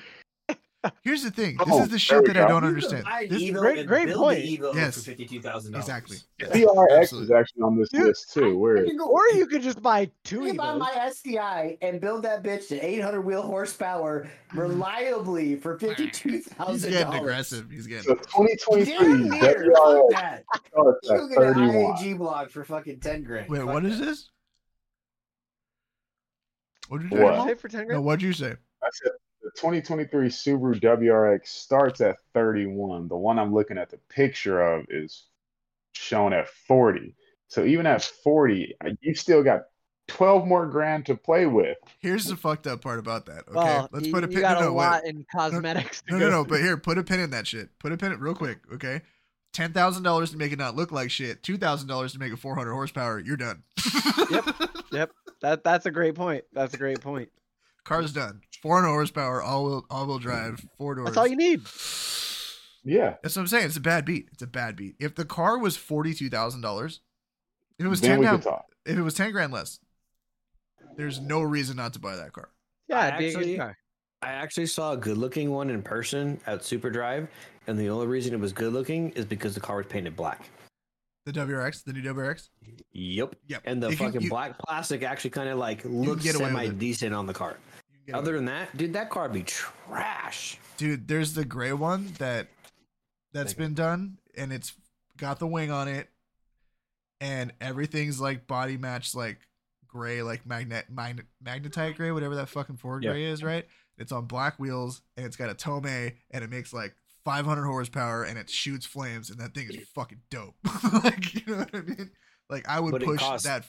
here's the thing. This Oh, is the shit we that I don't You understand. This- Evo great- great point. Yes. for fifty-two thousand dollars. Exactly. The CRX Absolutely. is actually on this Dude, list too. Where You go- Or you could just buy two You can buy my STI and build that bitch to 800 wheel horsepower reliably for fifty-two [LAUGHS] He's getting aggressive. He's getting so 2023 Damn near. Fuck WRX that. You at get an 31. IAG block for fucking ten grand. Wait, Fuck what is that. this? What did you What What? did say? you say for ten grand? No, what'd you say? I said the 2023 Subaru WRX starts at 31. The one I'm looking at the picture of is shown at 40. So even at 40, uh, you still got 12 more grand to play with. Here's the fucked up part about that. Okay, Well, let's you, put a you pin. got No, a no, wait. in cosmetics. to No, no, no. But here, put a pin in that shit. Put a pin in real quick. Okay, ten thousand dollars to make it not look like shit. Two thousand dollars to make it four hundred horsepower. You're done. Yep, [LAUGHS] yep. That that's a great point. That's a great point. Car's done. Four hundred horsepower, all wheel, all wheel drive, four doors. That's all you need. Yeah. That's what I'm saying. It's a bad beat. It's a bad beat. If the car was forty two thousand dollars, if it was then ten we down, if it was ten grand less, there's no reason not to buy that car. Yeah, I it'd be a good actually- car. I actually saw a good-looking one in person at Super Drive, and the only reason it was good-looking is because the car was painted black. The WRX, the new WRX. Yep. Yep. And the You can- fucking you- black plastic actually kind of like looks get away with semi decent on the car. You can get Other than that, dude, that car be trash. dude there's the gray one that that's Thank been done and it's got the wing on it and everything's like body matched like gray like magnet magnet magnetite gray whatever that fucking ford Yeah. gray is right it's on black wheels and it's got a tome and it makes like 500 horsepower and it shoots flames and that thing is fucking dope [LAUGHS] like you know what i mean like i would But push costs- that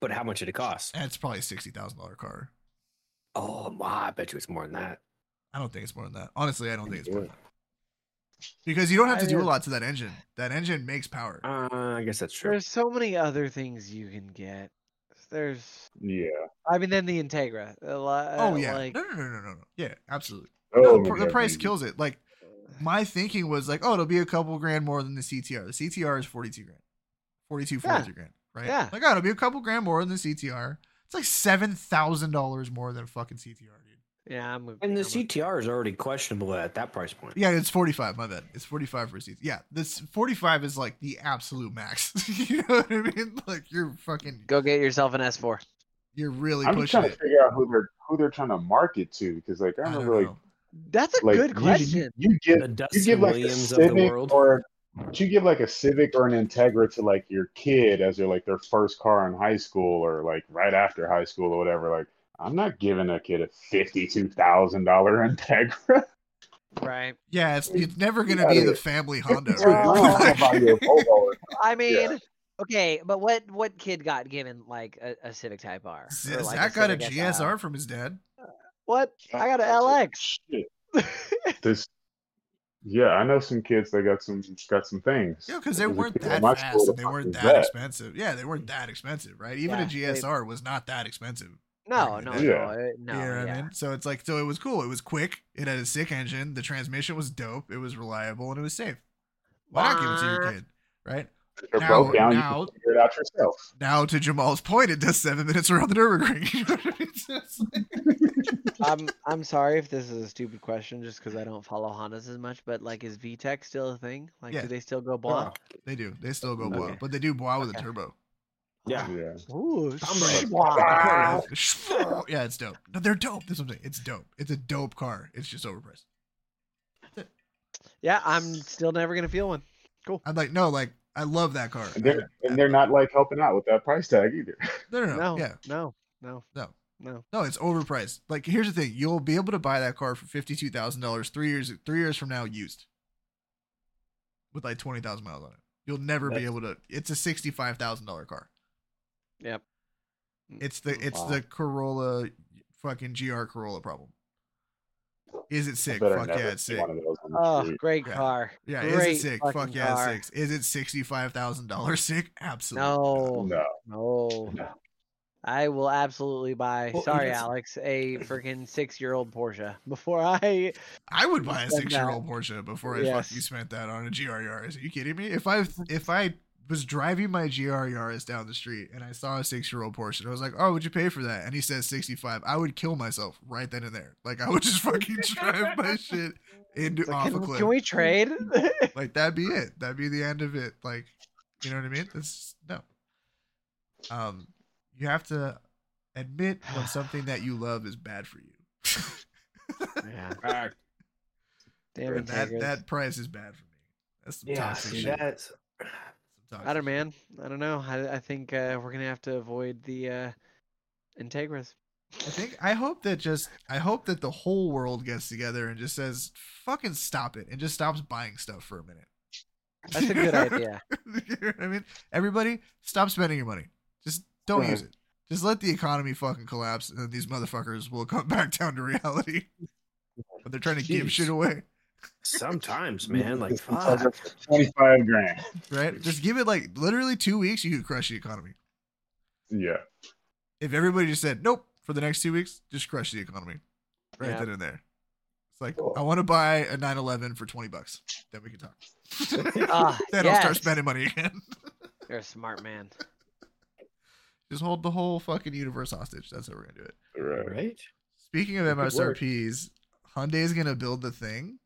But how much did it cost? and it's probably a $60000 car Oh, wow, I bet you it's more than that. i don't think it's more than that honestly i don't think it's more than that because you don't have to do a lot to that engine that engine makes power Uh, I guess that's true. There's so many other things you can get. There's, Yeah. I mean, then the Integra. a lot- Oh uh, yeah, like no, no, no, no, no, no. Yeah, absolutely. Oh, No, the, pr- the price baby. kills it. Like my thinking was like, oh, it'll be a couple grand more than the CTR. The CTR is forty two grand, 42, Yeah. grand, right? Yeah. Like, oh, it'll be a couple grand more than the CTR. It's like seven thousand dollars more than a fucking CTR, dude. Yeah, I'm. And the I'm a- CTR is already questionable at that price point. Yeah, it's forty five. My bad. It's forty five for a CTR. Yeah, this forty five is like the absolute max. [LAUGHS] you know what I mean? [LAUGHS] Like you're fucking. Go get yourself an S4. You're really I'm just pushing trying to it. figure out who they're who they're trying to market to because like I I don't remember like. That's a like good question. You, you give you give like Williams a of the Civic world. or would you give like a Civic or an Integra to like your kid as their like their first car in high school or like right after high school or whatever? Like I'm not giving a kid a fifty two thousand dollar Integra. Right. Yeah, it's it's never gonna Yeah, be the family Honda, right? I'm gonna buy you a [LAUGHS] Volvo or I mean, Yeah. okay, but what what kid got given like a, a Civic Type R? Or, like, Zach got a Civic GSR SR? from his dad. What? I got an LX. Shit. This, yeah, I know some kids that got some got some things. Yeah, because they weren't that fast school and they weren't was that expensive. Yeah, they weren't that expensive, right? Even a Yeah, they- GSR was not that expensive. No, no, in no, the no. you know what yeah. I mean? So it's like, so it was cool. It was quick. It had a sick engine. The transmission was dope. It was reliable and it was safe. Why not give it to your kid, right? If they're Now- broke down, now- you can figure it out yourself. Now to Jamal's point, it does seven minutes around the Nurburgring. You know I mean? So it's [LAUGHS] like- I'm I'm sorry if this is a stupid question, just because I don't follow Hondas as much. But like, is VTEC still a thing? Like, Yeah. do they still go block? they do. They still go bois, Okay. but they do bois with a turbo. Yeah. Yeah. Ooh, Wow. yeah, it's dope. No, they're dope. That's what I'm saying. It's dope. It's a dope car. It's just overpriced. yeah. I'm still never gonna feel one. Cool. I'm like, no, like I love that car. And they're and they're not like helping out with that price tag either. [LAUGHS] No, no, no. No, Yeah, no, no, No. no. no, it's overpriced. Like, here's the thing: you'll be able to buy that car for fifty-two thousand dollars three years three years from now, used, with like twenty thousand miles on it. You'll never be able to. It's a sixty-five thousand dollar car. Yep. It's the it's Wow. the Corolla, fucking GR Corolla problem. Is it sick? Fuck yeah, it's sick. one of those on the Oh, street. great Yeah. car. Yeah, great is it sick? Fuck yeah, car. it's sick. Is it sixty-five thousand dollars sick? Absolutely. No, No. no. No. I will absolutely buy. Well, sorry, it's- Alex, a freaking six-year-old Porsche before I. I would buy a six-year-old Porsche before I Yes. fucking spent that on a GR Yaris. Are you kidding me? If I if I was driving my GR Yaris down the street and I saw a six-year-old Porsche and I was like, "Oh, would you pay for that?" and he says sixty-five, I would kill myself right then and there. Like I would just fucking drive my [LAUGHS] shit into Like, off a can, cliff. can we trade? [LAUGHS] like that'd be it. That'd be the end of it. Like, you know what I mean? It's no. Um, you have to admit when [SIGHS] something that you love is bad for you. yeah. [LAUGHS] Damn And it, that that price is bad for me. That's some Yeah, toxic shit. that's Some toxic I don't, man. I don't know. I, I think uh, we're gonna have to avoid the uh, Integras. I think I hope that just I hope that the whole world gets together and just says fucking stop it and just stops buying stuff for a minute. That's a good [LAUGHS] idea. you know what I mean? Everybody, stop spending your money. Just don't Right. use it. Just let the economy fucking collapse, and then these motherfuckers will come [LAUGHS] back down to reality. [LAUGHS] But they're trying to give shit away, sometimes, man. Like Just [LAUGHS] fuck. Twenty-five grand. right? Just give it like literally two weeks, you could crush the economy. Yeah. If everybody just said nope for the next two weeks, just crush the economy, right Yeah. then and there. It's like Cool. I want to buy a 911 for twenty bucks. Then we can talk. [LAUGHS] [LAUGHS] Ah, then I'll start spending money again. You're a smart man. just hold the whole fucking universe hostage. That's how we're gonna do it. Right. Right? Speaking of Good work. is gonna build the thing.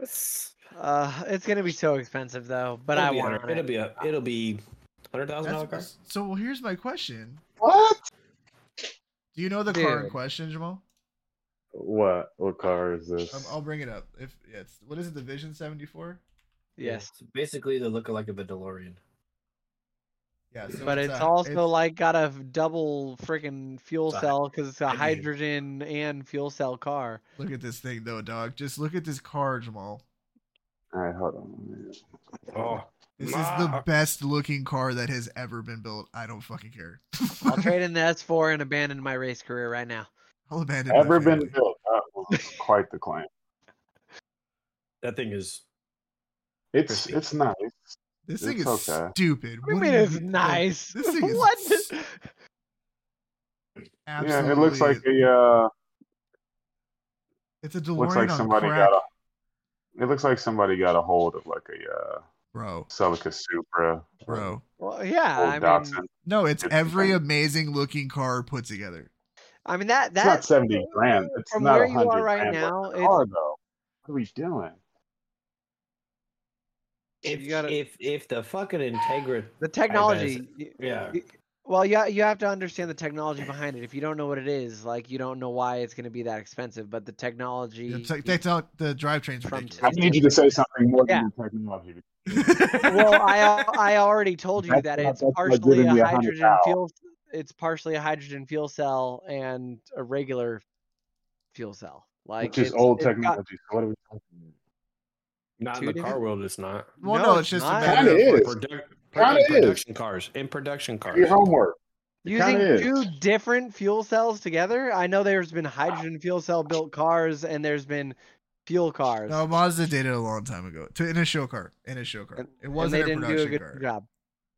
Yes. Uh, it's gonna be so expensive though, but it'll I want it. it'll be a it'll be hundred thousand dollar car. So well, here's my question: What? Do you know the car in question, Jamal? What? What car is this? Um, I'll bring it up. If yeah, it's what is it? The Vision 74. Yes, It's basically the look like of a DeLorean. Yeah, so but it's uh, also it's- like got a double freaking fuel cell because it's a hydrogen. hydrogen and fuel cell car. Look at this thing though, dog. Just look at this car, Jamal. All right, hold on. Oh, This is the best looking car that has ever been built. I don't fucking care. I'll [LAUGHS] trade in the S4 and abandon my race career right now. I'll abandon my Ever been built? That was [LAUGHS] quite the claim. that thing is It's Crispy. it's nice. This thing is It's okay. stupid. What do you What mean it's nice? this thing [LAUGHS] is what? s- Yeah, it looks like a uh, it's a DeLorean looks like on somebody crack. got a. It looks like somebody got a hold of like a uh, bro, Celica Supra, bro. Well, yeah, old I mean, No, it's It's every amazing looking car put together. I mean that It's not that seventy grand. It's from not where a you are hundred right now, it's- car though. What are we doing? If You gotta- if if the fucking Integra, the technology. y- yeah, Well, you you have to understand the technology behind it. If you don't know what it is, like you don't know why it's going to be that expensive. But the technology. The, te- they tell the drivetrain's From ridiculous. I need you to say something more Yeah. than the technology. well, I I already told you That's that it's that's partially a me a hundred hydrogen fuel. It's partially a hydrogen fuel cell and a regular fuel cell. Like Which is old it's got- technology. So what are we talking about? Not in the car world. It's not. well, No, no, it's it's just a matter Kinda of. Produ- Kinda in is. production cars. In production cars. Your homework. It using kinda is. two different fuel cells together. I know there's been ah. hydrogen fuel cell built cars and there's been fuel cars. No, Mazda did it a long time ago. To in a show car. In a show car. and, It wasn't they a didn't do production a good car. job.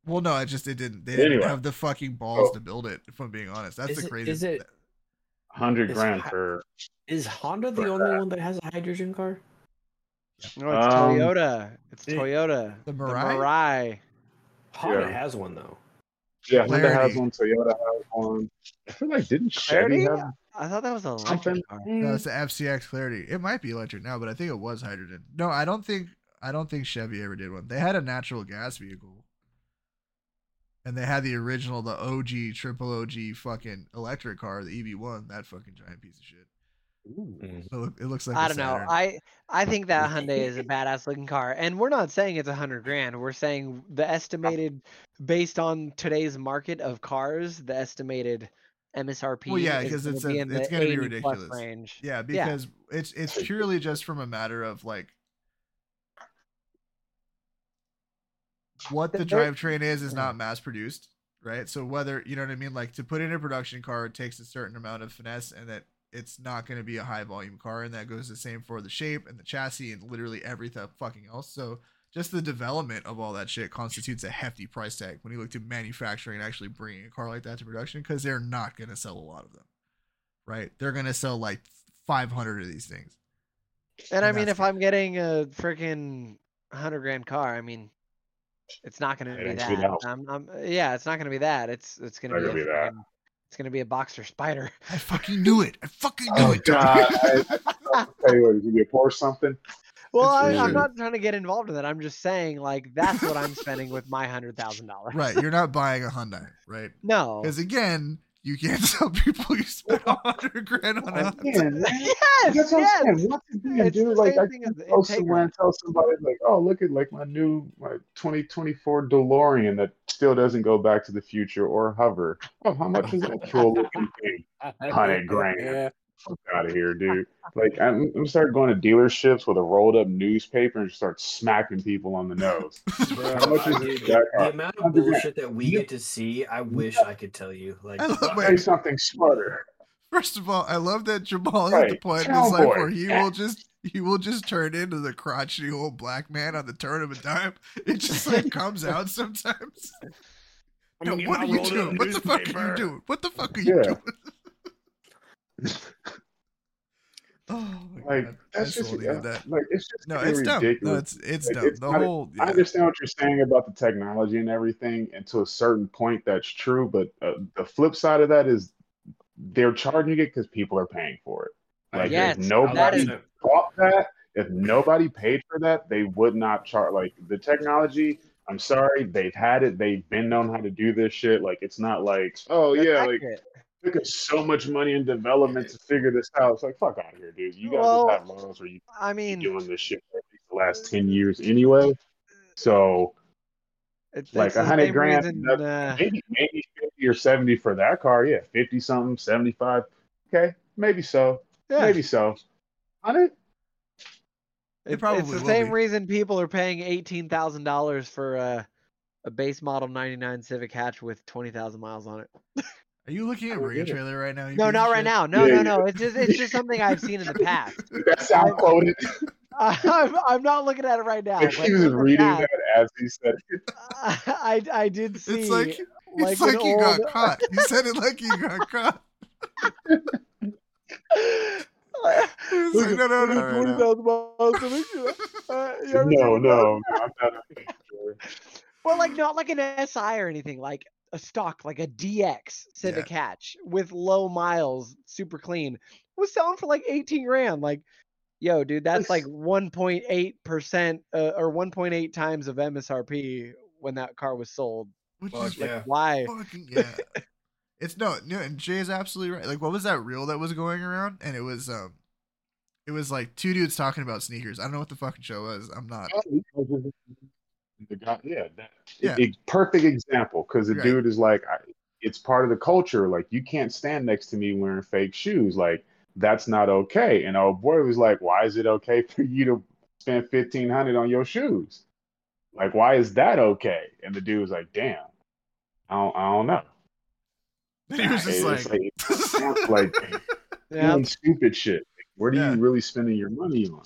Well, no, it just it didn't. They didn't Anyway. have the fucking balls Oh. to build it. If I'm being honest, that's Is the it- crazy. is it- Hundred grand for Is Honda the only that. one that has a hydrogen car? No, it's Um, Toyota. It's it- Toyota. The The Mirai? Mirai. Honda Yeah. has one though. yeah. Honda has one. Toyota has one. I feel like didn't Chevy have? I thought that was an Something. electric car. No, it's the FCX Clarity. It might be electric now, but I think it was hydrogen. No, I don't think I don't think Chevy ever did one. They had a natural gas vehicle. And they had the original, the OG, triple OG fucking electric car, the EV1, that fucking giant piece of shit. Mm. It, it looks like I a don't know. I I think that [LAUGHS] Hyundai is a badass looking car, and we're not saying it's a hundred grand. We're saying the estimated, based on today's market of cars, the estimated MSRP. Well, yeah, is 'cause gonna it's be a- in it's gonna be ridiculous. range. Yeah, because it's it's [LAUGHS] purely just from a matter of like what the drivetrain is is not mass produced, right? So whether you know what I mean, like to put in a production car, it takes a certain amount of finesse, and that it's not going to be a high volume car, and that goes the same for the shape and the chassis and literally everything fucking else. So just the development of all that shit constitutes a hefty price tag when you look to manufacturing and actually bringing a car like that to production because they're not going to sell a lot of them, right? They're going to sell like 500 of these things. And I mean, that's if I'm getting a freaking hundred grand car, I mean, it's not going to be ain't gonna be that. that. I'm, I'm, yeah, it's not going to be that. It's it's going to be, gonna be that. Freaking- It's going to be a Boxster Spyder. I fucking knew it. I fucking knew Oh it. God! I, [LAUGHS] I tell you what, is it gonna pour something? Well, I, I'm not trying to get involved in that. I'm just saying, like, that's what I'm spending with my hundred thousand dollars. right. You're not buying a Hyundai, right? No. Because again, you can't [LAUGHS] tell people you spent a hundred grand on a Hyundai. Yes. That's what [LAUGHS] yes. I'm saying. What's the thing, It's? Like, I thing can as go Integra. tell somebody, like, oh, look at like my new my 2024 DeLorean that still doesn't go back to the future or hover. Oh, how much is that cool [LAUGHS] looking thing? Hundred grand. Yeah. Fuck out of here, dude. Like, I'm, I'm gonna start going to dealerships with a rolled up newspaper and just start smacking people on the nose. [LAUGHS] Bro, How much is dude, that the, the car? amount of bullshit that we get to see, I wish I could tell you. Like, I love Say something smarter. First of all, I love that Jamal is at the Right, point in his life where he Yeah. will just he will just turn into the crotchety old black man on the turn of a dime. It just like [LAUGHS] comes out sometimes. I'm No, what are you doing? What the fuck are you doing? What the fuck are you Yeah. doing? [LAUGHS] [LAUGHS] oh Like god, that's I just still that. like it's just No, getting it's dumb. No, it's it's Like, dumb. it's the not- whole I understand what you're saying about the technology and everything, and to a certain point, that's true. But uh, the flip side of that is they're charging it because people are paying for it. Like, Yes, if nobody that is- bought that, if nobody paid for that, they would not charge. Like the technology, I'm sorry, they've had it. They've been known how to do this shit. Like it's not like, oh That's yeah, like accurate. Took us so much money in development to figure this out. It's like fuck out of here, dude. You guys Well, have laws where you I mean, doing this shit for the last ten years anyway. So it's, like a hundred grand, reason, uh, maybe maybe fifty or seventy for that car. Yeah, fifty something, seventy five. Okay, maybe so, yeah, maybe so. Hundred. It it's, probably it's the same be. reason people are paying eighteen thousand dollars for a, a base model '99 Civic hatch with twenty thousand miles on it. [LAUGHS] Are you looking at I Radio. Trailer right now? you No, piece of not right now. No, Yeah, no, yeah. no. It's just it's just something I've seen in the [LAUGHS] past. That sound quoted. [LAUGHS] I'm, I'm not looking at it right now. Like he was reading past, that as he said it. [LAUGHS] I I did see It's like like it's an like you got caught. You said it like you got caught. Like, no, no, no, no, no. Uh, No, no, no, I'm not. or like not like an SI or anything, like a stock, like a DX Civic hatch with low miles, super clean, was selling for like 18 grand. Like, yo, dude, that's like [LAUGHS] 1.8 percent uh, or 1.8 times of MSRP when that car was sold. Which Fuck is Like, Yeah. why? [LAUGHS] yeah. it's no, no, and Jay is absolutely right. Like, what was that reel that was going around? And it was um, it was like two dudes talking about sneakers. I don't know what the fucking show was. I'm not. The guy, yeah, that, Yeah. a perfect example because the Right. dude is like, I, it's part of the culture. Like, you can't stand next to me wearing fake shoes. Like, that's not okay. And old boy was like, why is it okay for you to spend fifteen hundred on your shoes? Like, why is that okay? And the dude was like, damn, I don't, I don't know. And [LAUGHS] he was just It's like, it's [LAUGHS] like Yeah. doing stupid shit. Where do Yeah. you really spending your money on?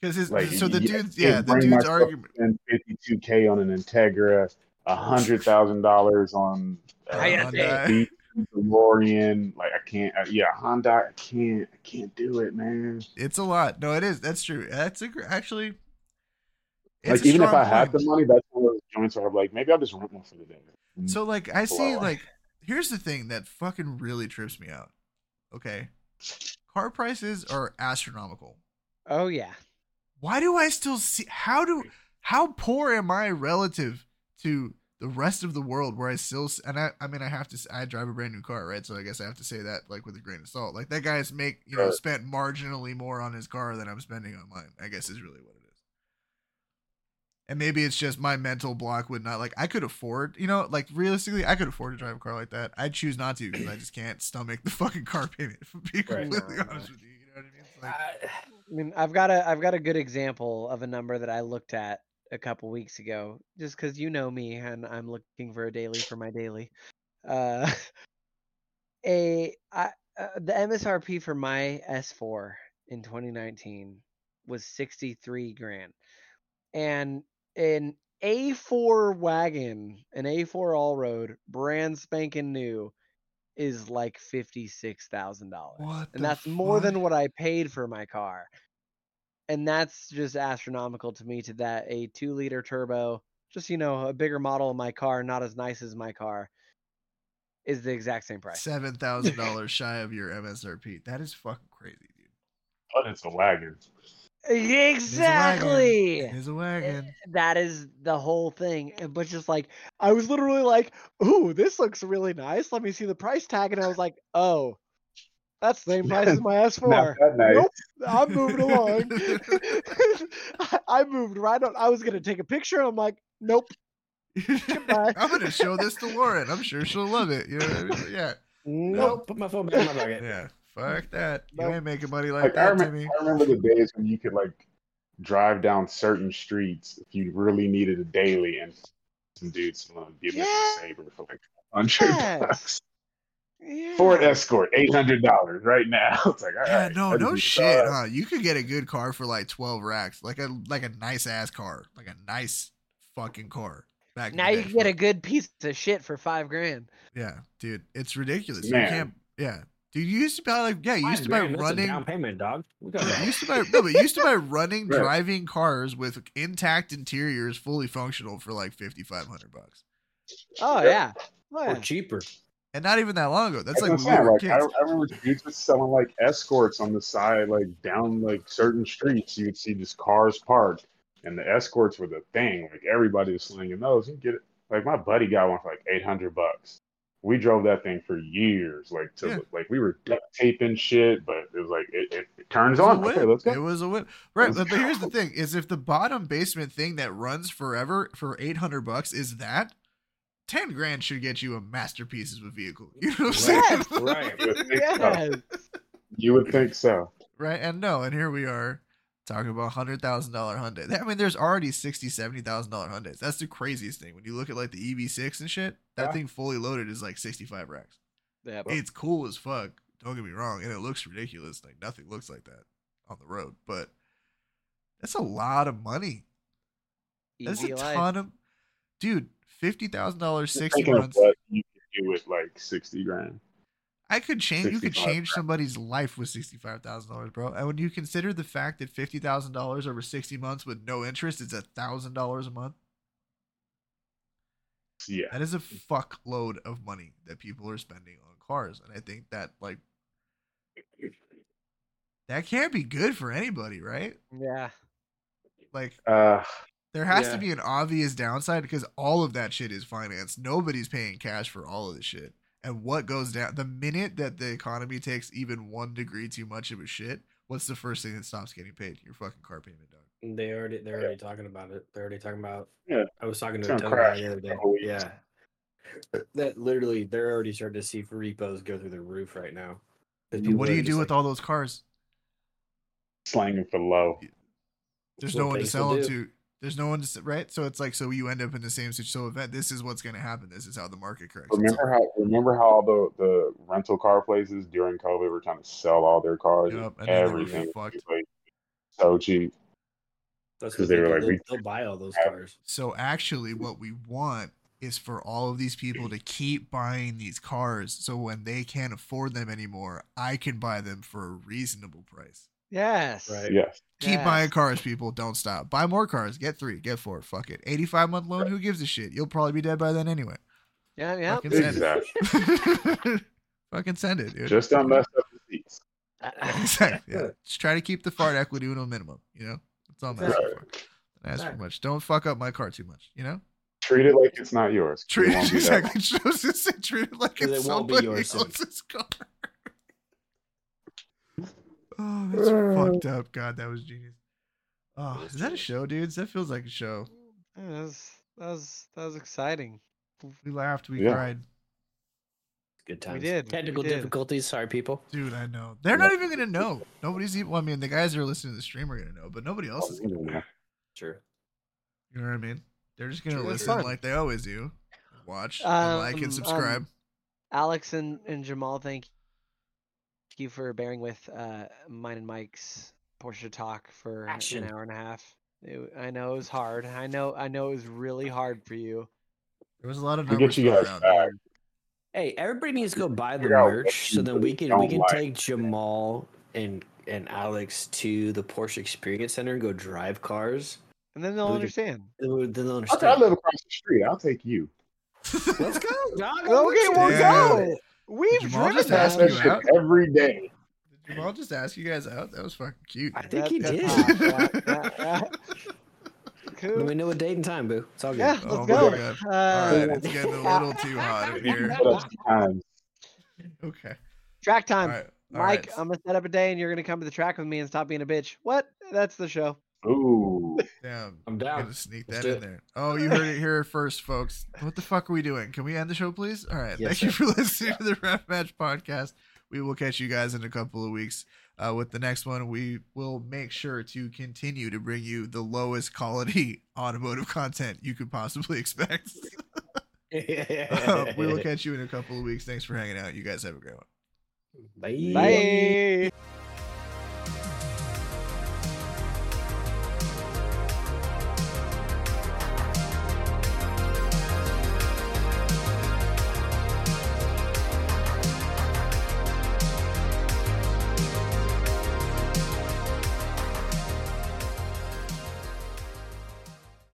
Because his Like, so the yeah, dude's yeah the dude's argument. spend fifty two k on an Integra, a hundred thousand dollars on uh, Hyundai. Beat, DeLorean. Like I can't. Uh, yeah, Honda. I can't. I can't do it, man. It's a lot. No, it is. That's true. That's a, actually. it's like a even if strong I had the money, that's one of those joints where I'm like, maybe I'll just rent one for the day. So like I see Wow. like here's the thing that fucking really trips me out. Okay. Car prices are astronomical. Oh yeah. Why do I still see how do how poor am I relative to the rest of the world where I still and I I mean I have to I drive a brand new car, right? So I guess I have to say that like with a grain of salt. Like that guy's make, you know, Right. spent marginally more on his car than I'm spending on mine. I guess is really what it is. And maybe it's just my mental block would not like I could afford, you know, like realistically I could afford to drive a car like that. I choose not to because I just can't stomach the fucking car payment. [LAUGHS] If I'm being Right. completely No, honest with you, you know what I mean? It's like, I- I mean, I've got a I've got a good example of a number that I looked at a couple weeks ago, just because you know me and I'm looking for a daily for my daily. Uh, [LAUGHS] a I, uh, the MSRP for my S4 in 2019 was 63 grand, and an A4 wagon, an A4 allroad, brand spanking new, is like fifty six thousand dollars and the that's more than what I paid for my car. And that's just astronomical to me to that a 2 liter turbo, just you know, a bigger model of my car, not as nice as my car, is the exact same price. seven thousand dollars shy of your MSRP. That is fucking crazy, dude. But it's a wagon. Exactly. It is a wagon. Eh, that is the whole thing. And- But just like I was literally like, "Ooh, this looks really nice. Let me see the price tag." And I was like, "Oh, that's the same [LAUGHS] price as my Not S4." nice. Nope. I'm moving along. [LAUGHS] [LAUGHS] I, I moved right on. I was gonna take a picture. I'm like, nope. I'm gonna show this to Lauren. I'm sure she'll love it. You know what I mean? Yeah, Nope. Put my phone back in my pocket. yeah. Fuck [LAUGHS] that. You ain't making money like, Like I that, remember, Timmy. I remember the days when you could like drive down certain streets if you really needed a daily, and some dudes want to give me Yeah. a saber for like hundred Yes. bucks. Yeah. Ford Escort, eight hundred dollars right now. [LAUGHS] It's like, all Yeah, right, no, no shit, huh? You could get a good car for like twelve racks, like a like a nice ass car, like a nice fucking car. Back in Now you can get a good piece of shit for five grand. yeah, dude. It's ridiculous. You can't. Yeah, dude. You used to buy like yeah, you used to buy Five grand, that's a running. down payment, dog. We got that. used to buy no, but you used to buy [LAUGHS] running, Right. driving cars with intact interiors, fully functional for like fifty five hundred bucks, Oh Yeah. yeah. Or yeah. cheaper. and not even that long ago. That's like what I'm we were. Like kids. I, I remember dudes was selling like escorts on the side, like down like certain streets. You would see just cars parked, and the escorts were the thing. Like everybody was slinging those. You get it. Like my buddy got one for like eight hundred bucks. We drove that thing for years. Like to Yeah. like we were duct taping shit, but it was like it, it, it turns It on. Okay, let's It was a whip. Right, was but, but here's the [LAUGHS] thing: is if the bottom basement thing that runs forever for eight hundred bucks is that, ten grand should get you a masterpiece of a vehicle. You know what I'm Yes. saying? Right. You would think so. Yes. You would think so. right, and no, and here we are talking about hundred thousand dollar Hyundai. I mean, there's already sixty, seventy thousand dollar Hyundais. That's the craziest thing when you look at like the EV6 and shit. That Yeah. thing fully loaded is like sixty five racks. Yeah, it's cool as fuck. Don't get me wrong, and it looks ridiculous. Like nothing looks like that on the road, but that's a lot of money. That's a life. ton of, dude. Fifty thousand dollars, sixty thinking months. what you could do with like sixty grand. I could change. You could 65 change somebody's life with sixty-five thousand dollars, bro. And when you consider the fact that fifty thousand dollars over sixty months with no interest is a thousand dollars a month, Yeah. That is a fuckload of money that people are spending on cars, and I think that like that can't be good for anybody, right? Yeah. Like Uh, there has Yeah. to be an obvious downside because all of that shit is financed. Nobody's paying cash for all of this shit. And what goes down the minute that the economy takes even one degree too much of a shit, what's the first thing that stops getting paid? Your fucking car payment, dog. They already they're already talking about it. They're already talking about. Yeah. I was talking It's to a gonna guy the other day. couple. Yeah. That literally, they're already starting to see repos go through the roof right now What do you just do with like, all those cars? slanging for low. There's no one to sell them do. to. There's no one to right. So it's like so you end up in the same situation. So event. This is what's going to happen. This is how the market corrects. Remember how remember how all the, the rental car places during COVID were trying to sell all their cars Yup, and and they were everything fucked. like, so cheap. That's because they were like, they'll, we- they'll buy all those cars. So actually, what we want is for all of these people to keep buying these cars. So when they can't afford them anymore, I can buy them for a reasonable price. Yes. Right. Yes. Keep Yes. buying cars, people. Don't stop. Buy more cars. Get three. Get four. Fuck it. 85 month loan. Who gives a shit? You'll probably be dead by then anyway. Yeah. Yeah. Fucking send Exactly. it. [LAUGHS] Fucking send it, dude. Just don't mess up the seats. Uh, [LAUGHS] exactly. Yeah. [LAUGHS] Just try to keep the fart equity to a minimum. You know, that's all I'm asking Right. for. Don't ask for much. Don't fuck up my car too much. You know, Treat it like it's not yours. treat it won't it be that exactly. Shows this and treat it like 'Cause it's it won't be somebody yours soon. else's car. Oh, that's fucked up. God, that was genius. Oh, is that a show, dudes? That feels like a show. Yeah, that was that was that was exciting. We laughed, we Yeah. cried. Good times. We did, we Technical did. difficulties. Sorry, people. Dude, I know. They're not even gonna know. Nobody's even. Well, I mean, the guys that are listening to the stream are gonna know, but nobody else is gonna know. Sure. You know what I mean? They're just gonna True, it's listen like they always do. Watch, and like, Um, and subscribe. um, Alex and, and Jamal, thank you for bearing with uh, mine and Mike's Porsche talk for Action. an hour and a half. It, I know it was hard. I know I know it was really hard for you. there was a lot of We'll numbers get you guys around. back. Hey, everybody needs to go buy the Figure out what merch so then we can we can like. take Jamal and and Alex to the Porsche Experience Center and go drive cars. And then they'll Look at- understand. Then they'll I'll, I live across the street. I'll take you. Let's go, [LAUGHS] dog. Okay, Let's we'll Yeah. go. We've Jamal driven just that. asked that you shit out? every day. Did Jamal just ask you guys out? That was fucking cute. I think he did. that's hot. Yeah, yeah. Cool. We know a date and time, boo. It's all good. Yeah, Oh let's my go. God. Uh, All right, it's getting a little too [LAUGHS] hot in here. Put up some times. Okay. Track time. right. all Mike, right. I'm gonna set up a day and you're gonna come to the track with me and stop being a bitch. What? That's the show. Ooh. Damn. I'm I'm down. gonna sneak Let's that in it. there. Oh, you heard it here first, folks. What the fuck are we doing? Can we end the show, please? All right. Yes, Thank you for listening to the RevMatch podcast. We will catch you guys in a couple of weeks. Uh, with the next one, we will make sure to continue to bring you the lowest quality [LAUGHS] automotive content you could possibly expect. Uh, [LAUGHS] we will [LAUGHS] catch you in a couple of weeks. Thanks for hanging out. You guys have a great one. Bye. Bye.